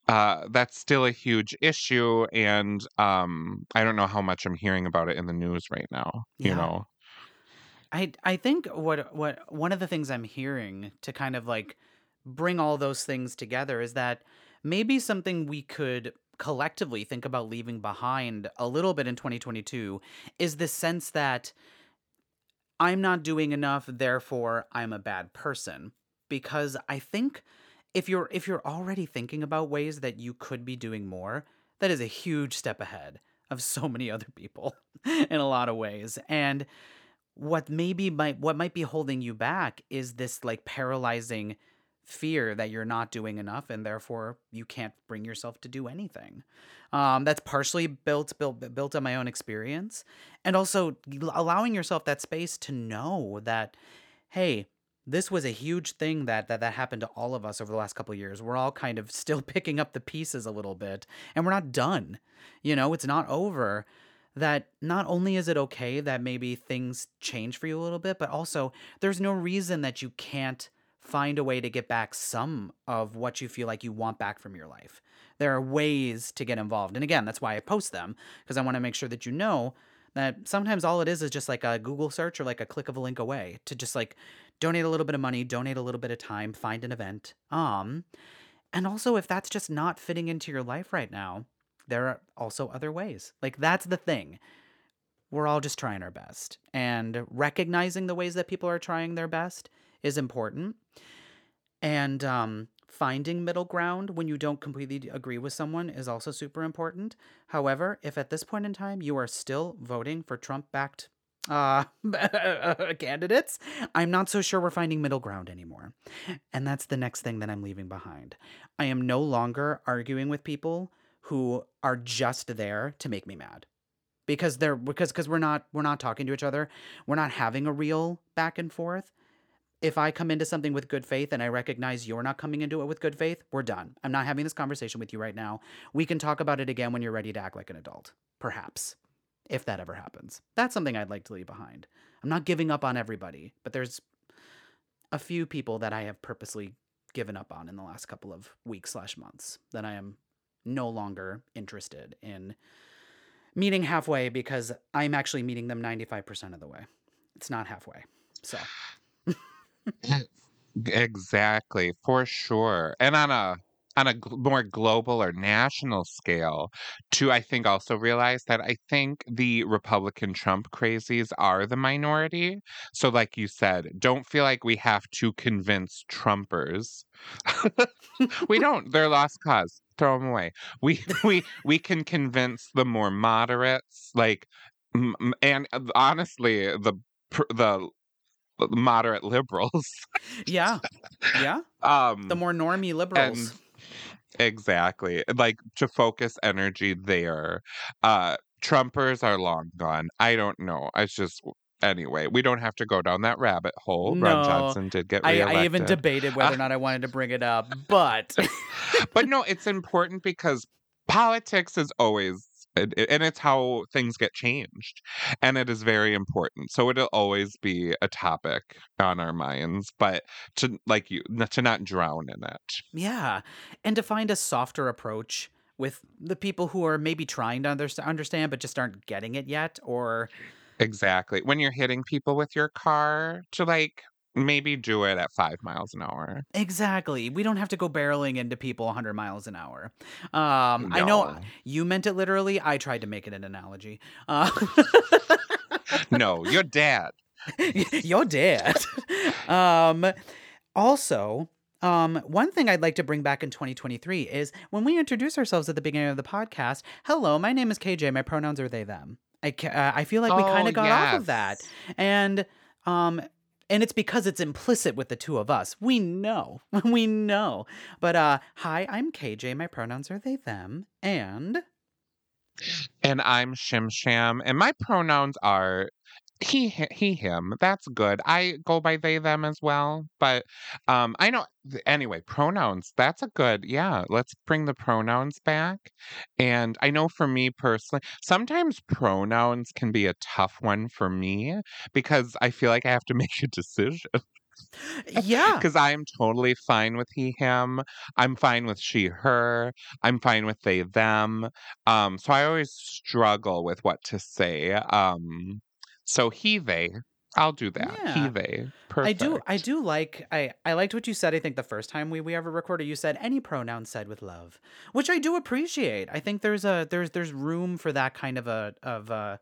uh that's still a huge issue and um i don't know how much i'm hearing about it in the news right now you Yeah. know I I think what what one of the things I'm hearing to kind of like bring all those things together is that maybe something we could collectively think about leaving behind a little bit in 2022 is the sense that I'm not doing enough therefore I'm a bad person. Because I think if you're if you're already thinking about ways that you could be doing more that is a huge step ahead of so many other people in a lot of ways. And what maybe might what might be holding you back is this like paralyzing fear that you're not doing enough and therefore you can't bring yourself to do anything. Um, that's partially built built built on my own experience and also allowing yourself that space to know that hey this was a huge thing that, that that happened to all of us over the last couple years. We're all kind of still picking up the pieces a little bit and we're not done. You know it's not over. That not only is it okay that maybe things change for you a little bit, but also there's no reason that you can't find a way to get back some of what you feel like you want back from your life. There are ways to get involved. And again, that's why I post them because I want to make sure that you know that sometimes all it is is just like a Google search or like a click of a link away to just like donate a little bit of money, donate a little bit of time, find an event. Um and also if that's just not fitting into your life right now, there are also other ways. Like that's the thing. We're all just trying our best. And recognizing the ways that people are trying their best is important. And um, finding middle ground when you don't completely agree with someone is also super important. However, if at this point in time you are still voting for Trump backed uh, candidates, I'm not so sure we're finding middle ground anymore. And that's the next thing that I'm leaving behind. I am no longer arguing with people who are just there to make me mad because they're because because we're not we're not talking to each other we're not having a real back and forth if i come into something with good faith and i recognize you're not coming into it with good faith we're done i'm not having this conversation with you right now we can talk about it again when you're ready to act like an adult perhaps if that ever happens that's something i'd like to leave behind i'm not giving up on everybody but there's a few people that i have purposely given up on in the last couple of weeks slash months that i am no longer interested in meeting halfway because I'm actually meeting them 95% of the way. It's not halfway. So, Exactly, for sure. And on a on a gl- more global or national scale, to I think also realize that I think the Republican Trump crazies are the minority. So, like you said, don't feel like we have to convince Trumpers. we don't. They're lost cause. Throw them away. We we we can convince the more moderates, like, and uh, honestly, the the moderate liberals. yeah. Yeah. Um, The more normie liberals. exactly like to focus energy there. Uh, Trumpers are long gone. I don't know. It's just anyway. We don't have to go down that rabbit hole. No, Ron Johnson did get I. I even debated whether or not I wanted to bring it up, but but no, it's important because politics is always and and it's how things get changed and it is very important so it'll always be a topic on our minds but to like you to not drown in it yeah. And to find a softer approach with the people who are maybe trying to underst- understand but just aren't getting it yet or exactly when you're hitting people with your car to like maybe do it at five miles an hour. Exactly. We don't have to go barreling into people 100 miles an hour. Um, I know you meant it literally. I tried to make it an analogy. Uh, no, your dad. You're dead. um, also, um, one thing I'd like to bring back in 2023 is when we introduce ourselves at the beginning of the podcast. Hello, my name is KJ. My pronouns are they them. I uh, I feel like we kind Oh, of got off of that, and um. And it's because it's implicit with the two of us. We know. We know. But uh hi, I'm KJ. My pronouns are they them. And And I'm Shim Sham, and my pronouns are he, he, him. That's good. I go by they, them as well. But um, I know. Anyway, pronouns. That's a good. Yeah, let's bring the pronouns back. And I know for me personally, sometimes pronouns can be a tough one for me because I feel like I have to make a decision. yeah. Because I'm totally fine with he, him. I'm fine with she, her. I'm fine with they, them. Um, so I always struggle with what to say. Um, so he, they. I'll do that. He, Yeah. they. I do I do like I I liked what you said I think the first time we, we ever recorded you said any pronoun said with love which I do appreciate I think there's a there's there's room for that kind of a of a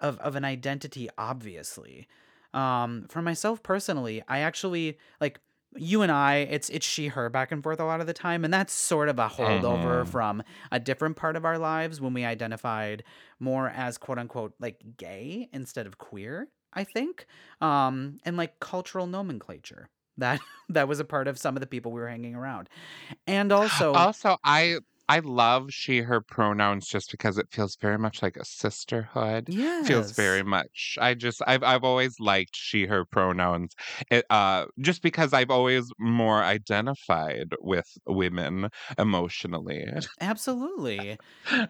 of of an identity obviously um for myself personally I actually like you and I it's it's she her back and forth a lot of the time and that's sort of a holdover Mhm. from a different part of our lives when we identified more as quote unquote like gay instead of queer I think um and like cultural nomenclature that that was a part of some of the people we were hanging around and also Also, I I love she, her pronouns just because it feels very much like a sisterhood. Yeah, feels very much i just i've i've always liked she her pronouns it, uh just because i've always more identified with women emotionally Absolutely.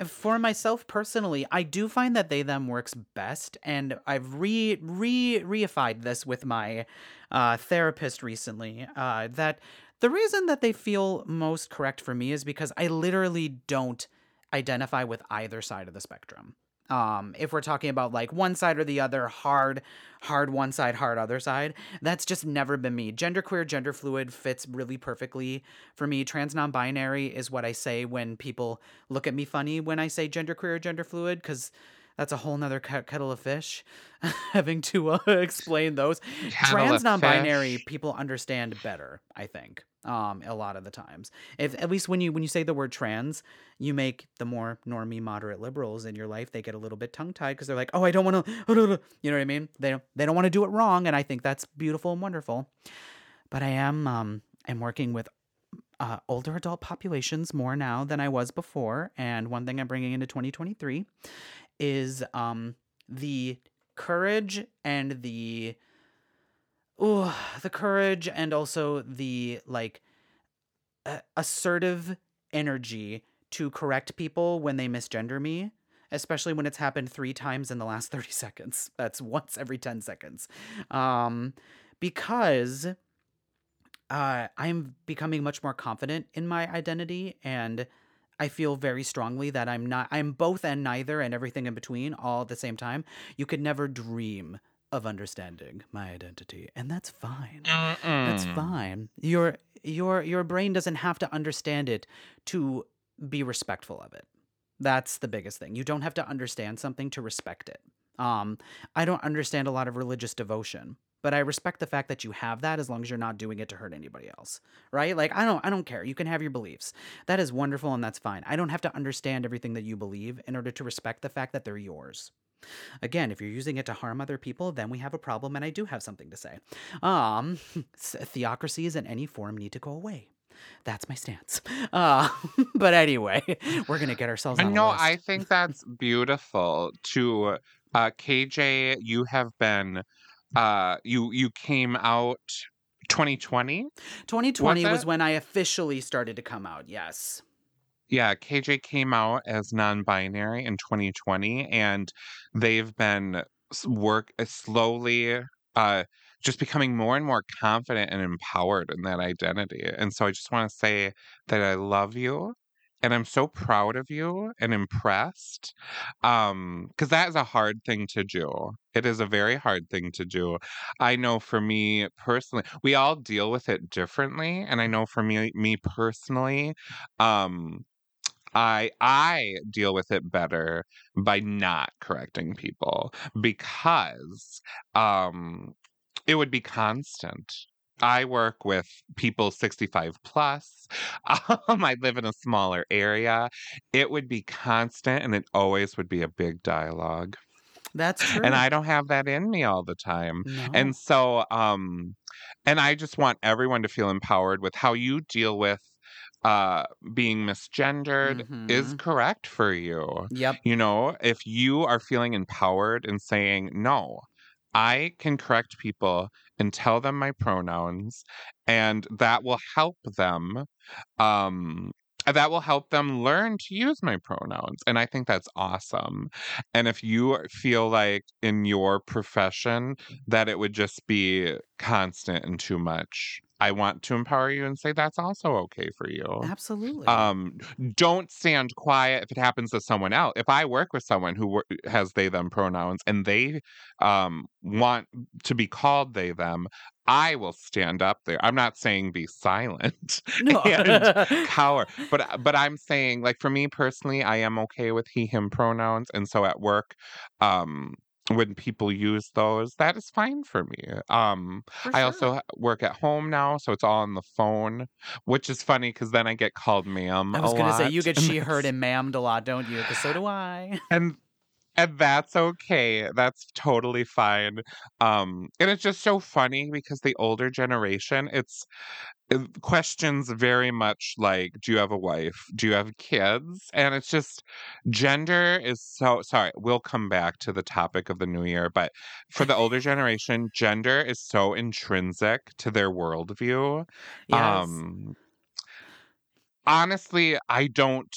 For myself personally, I do find that they them works best, and I've re re reified this with my uh, therapist recently. Uh, that the reason that they feel most correct for me is because I literally don't identify with either side of the spectrum. Um, if we're talking about like one side or the other, hard, hard one side, hard other side, that's just never been me. Genderqueer, gender fluid fits really perfectly for me. Trans non binary is what I say when people look at me funny when I say genderqueer or gender fluid, because that's a whole nother kettle of fish having to uh, explain those. Kettle Trans of non binary fish. people understand better, I think. Um, a lot of the times, if at least when you when you say the word trans, you make the more normie, moderate liberals in your life. They get a little bit tongue tied because they're like, "Oh, I don't want to," you know what I mean? They don't they don't want to do it wrong, and I think that's beautiful and wonderful. But I am um I'm working with uh, older adult populations more now than I was before, and one thing I'm bringing into 2023 is um the courage and the oh the courage and also the like uh, assertive energy to correct people when they misgender me especially when it's happened three times in the last 30 seconds that's once every 10 seconds um because uh i'm becoming much more confident in my identity and I feel very strongly that I'm not I'm both and neither and everything in between all at the same time. You could never dream of understanding my identity, and that's fine. That's Mm-mm. fine. Your your your brain doesn't have to understand it to be respectful of it. That's the biggest thing. You don't have to understand something to respect it. Um, I don't understand a lot of religious devotion, but I respect the fact that you have that as long as you're not doing it to hurt anybody else. Right? Like I don't I don't care. You can have your beliefs. That is wonderful and that's fine. I don't have to understand everything that you believe in order to respect the fact that they're yours. Again, if you're using it to harm other people, then we have a problem and I do have something to say. Um theocracies in any form need to go away. That's my stance. Uh, but anyway, we're gonna get ourselves no i think that's beautiful to uh kj you have been uh you you came out 2020 2020 Was was when I officially started to come out. Yes. Yeah, KJ came out as non-binary in 2020, and they've been work uh, slowly, uh, just becoming more and more confident and empowered in that identity. And so I just want to say that I love you, and I'm so proud of you and impressed. Um, because that is a hard thing to do. It is a very hard thing to do. I know for me personally, we all deal with it differently, and I know for me, me personally, um, I I deal with it better by not correcting people because um it would be constant. I work with people 65 plus. Um, I live in a smaller area. It would be constant and it always would be a big dialogue. That's true. And I don't have that in me all the time. no. And so um and I just want everyone to feel empowered with how you deal with uh being misgendered is Mhm. correct for you. Yep. You know, if you are feeling empowered and saying, no, I can correct people and tell them my pronouns, and that will help them. Um, that will help them learn to use my pronouns. And I think that's awesome. And if you feel like in your profession that it would just be constant and too much, I want to empower you and say that's also okay for you Absolutely. um don't stand quiet if it happens to someone else if i work with someone who wor- has they them pronouns and they um want to be called they them i will stand up there i'm not saying be silent no. and cower but uh, but i'm saying like for me personally i am okay with he him pronouns and so at work um when people use those that is fine for me um For I sure. also work at home now, so it's all on the phone, which is funny because then I get called ma'am. I was a gonna say you get she heard and mammed a lot, don't you? Because so do I. and and that's okay. That's totally fine. Um, and it's just so funny because the older generation, it's it questions very much like, do you have a wife? Do you have kids? And it's just gender is so sorry. We'll come back to the topic of the new year, but for the older generation, gender is so intrinsic to their worldview. Yes. Um, honestly, I don't.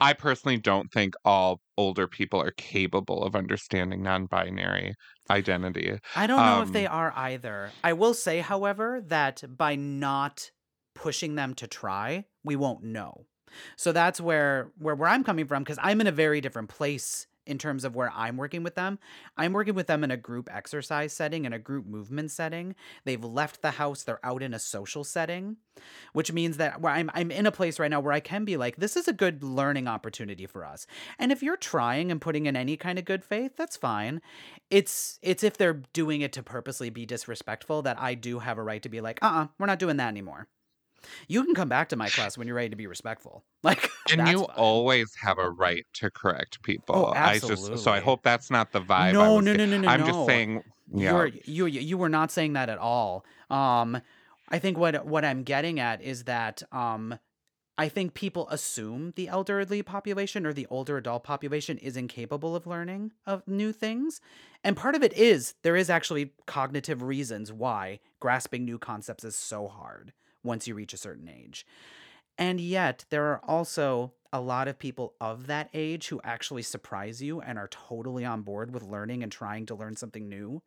I personally don't think all older people are capable of understanding non-binary identity. I don't know if they um, are either. I will say, however, that by not pushing them to try, we won't know. So that's where where, where I'm coming from because I'm in a very different place in terms of where I'm working with them. I'm working with them in a group exercise setting, in a group movement setting. They've left the house, they're out in a social setting, which means that where I'm I'm in a place right now where I can be like, this is a good learning opportunity for us. And if you're trying and putting in any kind of good faith, that's fine. It's it's if they're doing it to purposely be disrespectful that I do have a right to be like, uh-uh, we're not doing that anymore. You can come back to my class when you're ready to be respectful. Like And you fine. always have a right to correct people. I just so I hope that's not the vibe. No, no, no, no, no, I'm no. just saying. Yeah. You're you you you were not saying that at all. Um, I think what what I'm getting at is that um, I think people assume the elderly population or the older adult population is incapable of learning of new things, and part of it is there is actually cognitive reasons why grasping new concepts is so hard once you reach a certain age. And yet, there are also a lot of people of that age who actually surprise you and are totally on board with learning and trying to learn something new.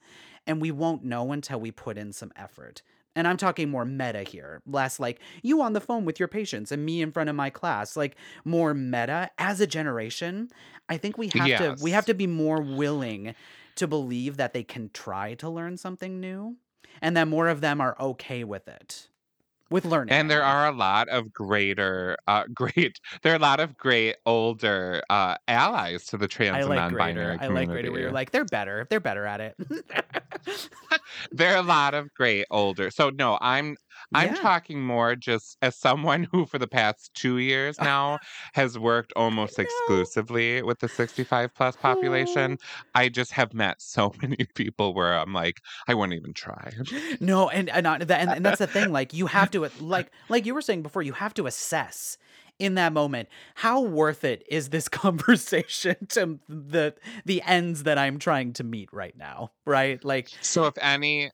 And we won't know until we put in some effort. And I'm talking more meta here, less like you on the phone with your patients and me in front of my class, like more meta as a generation. I think we have to we have to be more willing to believe that they can try to learn something new and that more of them are okay with it. With learning. And there are a lot of greater, uh, great. There are a lot of great older uh, allies to the trans I and non-binary greater. I community. like greater. Where you're like, they're better. They're better at it. there are a lot of great older. So no, I'm I'm talking more just as someone who for the past two years now has worked almost exclusively with the 65 plus population. Oh. I just have met so many people where I'm like, I wouldn't even try. no, and and, and and that's the thing. Like you have to like like you were saying before. You have to assess in that moment how worth it is this conversation to the the ends that I'm trying to meet right now. Right? Like So if any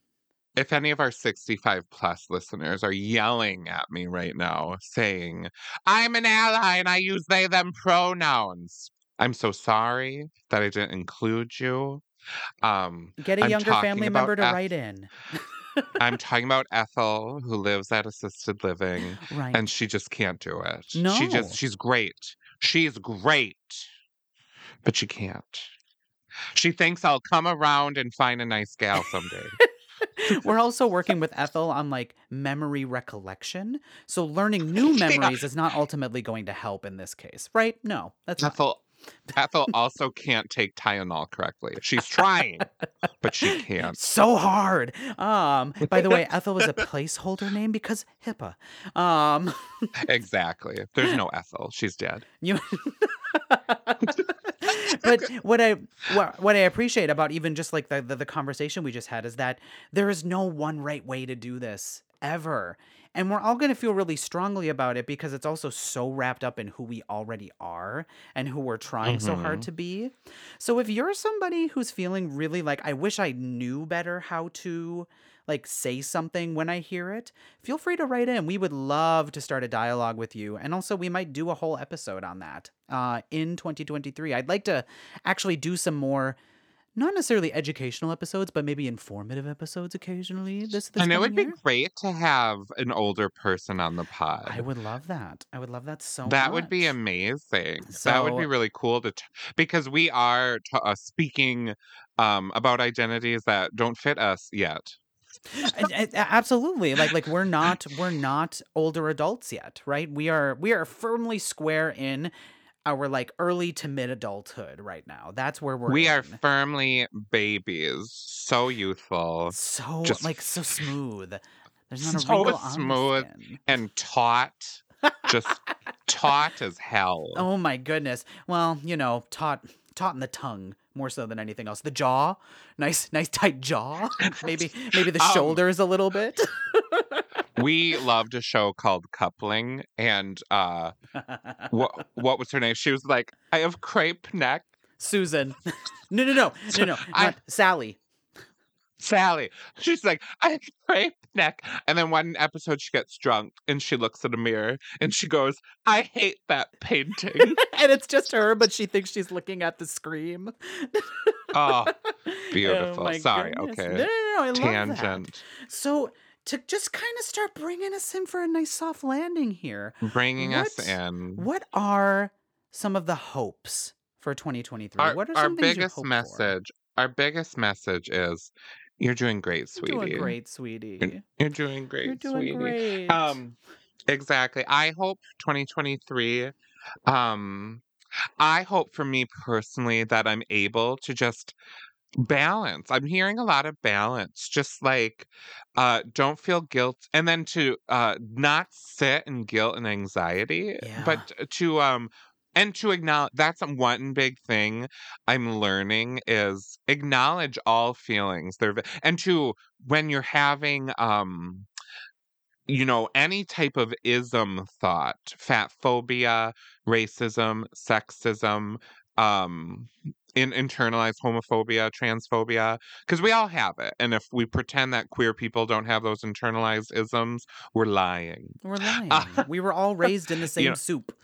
if any of our 65 plus listeners are yelling at me right now saying, I'm an ally and I use they them pronouns. I'm so sorry that I didn't include you. Um get a I'm younger family member to F- write in. I'm talking about Ethel, who lives at assisted living, right. and she just can't do it. No. She just, she's great. She's great, but she can't. She thinks I'll come around and find a nice gal someday. We're also working with Ethel on like memory recollection. So learning new Yeah. memories is not ultimately going to help in this case, right? No, that's not. Ethel, Ethel also can't take Tylenol correctly. She's trying, but she can't. So hard. Um, by the way, Ethel is a placeholder name because HIPAA. Um, Exactly. There's no Ethel. She's dead. you. but what I what, what I appreciate about even just like the, the the conversation we just had is that there is no one right way to do this ever. And we're all going to feel really strongly about it because it's also so wrapped up in who we already are and who we're trying so hard Mhm. to be. So if you're somebody who's feeling really like I wish I knew better how to like say something when I hear it, feel free to write in. We would love to start a dialogue with you. And also we might do a whole episode on that uh, in 2023. I'd like to actually do some more not necessarily educational episodes, but maybe informative episodes occasionally. This, this and it would coming be great to have an older person on the pod. I would love that. I would love that so that would be much. amazing. that would be really cool to t- because we are t- uh, speaking um, about identities that don't fit us yet. A- a- a- absolutely like like we're not we're not older adults yet right? We are we are firmly square in our like early to mid adulthood right now. That's where we're we are firmly babies, so youthful so just like so smooth. There's not a so wrinkle on the smooth. and taut, just taut as hell. oh my goodness. Well you know taut taut in the tongue more so than anything else. The jaw nice nice tight jaw. Maybe maybe the Um, shoulders a little bit. we loved a show called Coupling, and uh, what what was her name? She was like, "I have crepe neck." susan. No no no no no I- not sally Sally. She's like, I have a crepe neck. And then one episode she gets drunk and she looks in a mirror and she goes, I hate that painting. and it's just her, but she thinks she's looking at the scream. oh, Oh beautiful. my Sorry. goodness. Okay. No, no, no, I love that. Tangent. So to just kind of start bringing us in for a nice soft landing here, Bringing us in. what are some of the hopes for 2023? Our, what are our some you biggest hope for? message, our biggest message is you're doing great, You're sweetie. doing great, sweetie. You're doing great, You're doing sweetie. great. Um, exactly. I hope 2023. Um, I hope for me personally that I'm able to just balance. I'm hearing a lot of balance. Just like, uh, don't feel guilt, and then to uh not sit in guilt and anxiety, but to um. And to acknowledge that's one big thing I'm learning is acknowledge all feelings. They're and to when you're having um you know, any type of ism thought, fat phobia, racism, sexism, um, in internalized homophobia, transphobia, because we all have it. And if we pretend that queer people don't have those internalized isms, we're lying. We're lying. we were all raised in the same know- soup.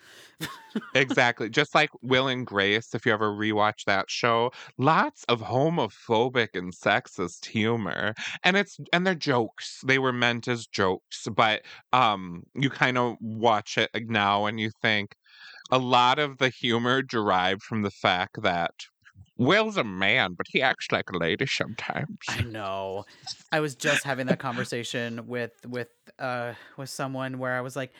exactly. Just like Will and Grace, if you ever rewatch that show, lots of homophobic and sexist humor. And it's and they're jokes. They were meant as jokes, but um you kind of watch it now and you think a lot of the humor derived from the fact that Will's a man, but he acts like a lady sometimes. I know. I was just having that conversation with with uh with someone where I was like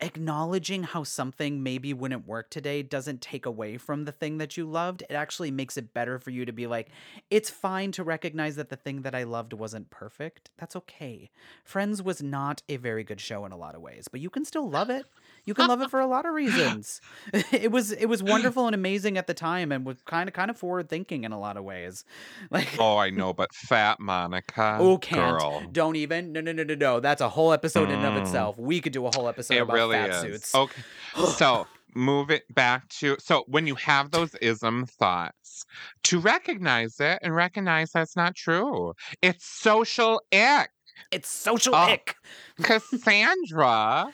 acknowledging how something maybe wouldn't work today doesn't take away from the thing that you loved. It actually makes it better for you to be like it's fine to recognize that the thing that I loved wasn't perfect. That's okay. Friends was not a very good show in a lot of ways, but you can still love it. You can love it for a lot of reasons. it was it was wonderful and amazing at the time and was kind of kind of forward thinking in a lot of ways. Like Oh, I know, but fat Monica. Oh, can't. Girl. Don't even. No, no, no, no, no. That's a whole episode in and of Mm. itself. We could do a whole episode it about really fat is. suits. Okay. so move it back to so when you have those ism thoughts, to recognize it and recognize that's not true. It's social ick. It's social Oh, ick. Cassandra.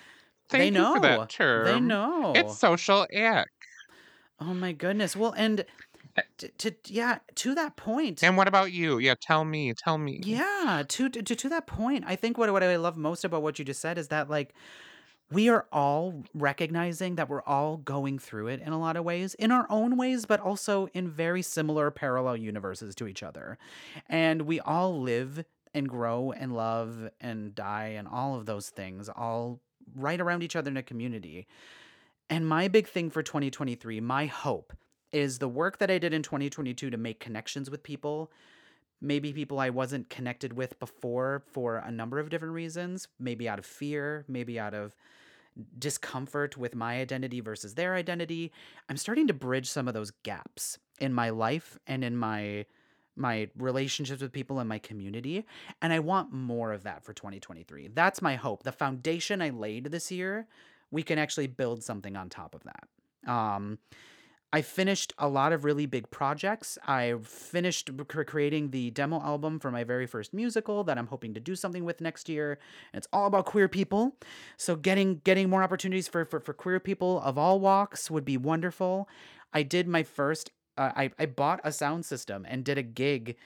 Thank They know. that term. They know. It's social ick. Oh my goodness. Well, and eh to, to yeah, to that point. And what about you? Yeah, tell me, tell me. Yeah, to, to to that point, I think what what I love most about what you just said is that like we are all recognizing that we're all going through it in a lot of ways, in our own ways, but also in very similar parallel universes to each other. And we all live and grow and love and die and all of those things all right around each other in a community. And my big thing for 2023, my hope is the work that I did in 2022 to make connections with people, maybe people I wasn't connected with before for a number of different reasons, maybe out of fear, maybe out of discomfort with my identity versus their identity. I'm starting to bridge some of those gaps in my life and in my my relationships with people in my community and I want more of that for 2023. That's my hope. The foundation I laid this year, we can actually build something on top of that. Um I finished a lot of really big projects. I finished cr- creating the demo album for my very first musical that I'm hoping to do something with next year. And it's all about queer people. So getting getting more opportunities for for, for queer people of all walks would be wonderful. I did my first uh, I I bought a sound system and did a gig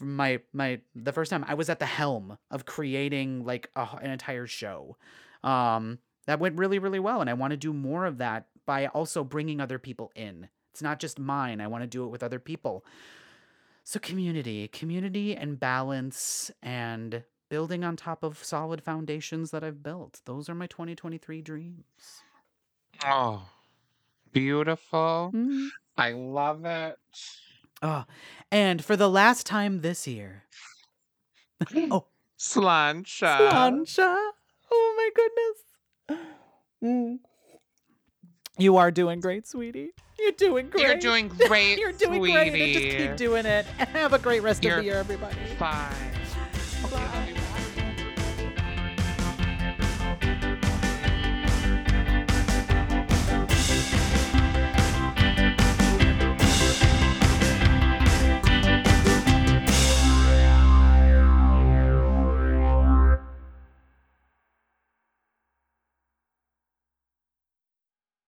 my my the first time I was at the helm of creating like a, an entire show. Um that went really really well and I want to do more of that by also bringing other people in. It's not just mine. I want to do it with other people. So, community, community and balance and building on top of solid foundations that I've built. Those are my 2023 dreams. Oh, beautiful. Mm. I love it. Oh, and for the last time this year, oh, Sláinte. Sláinte. Oh my goodness. Mm. You are doing great, sweetie. You're doing great. You're doing great, You're doing sweetie. great. And just keep doing it. Have a great rest of You're the year, everybody. Bye. Okay, you.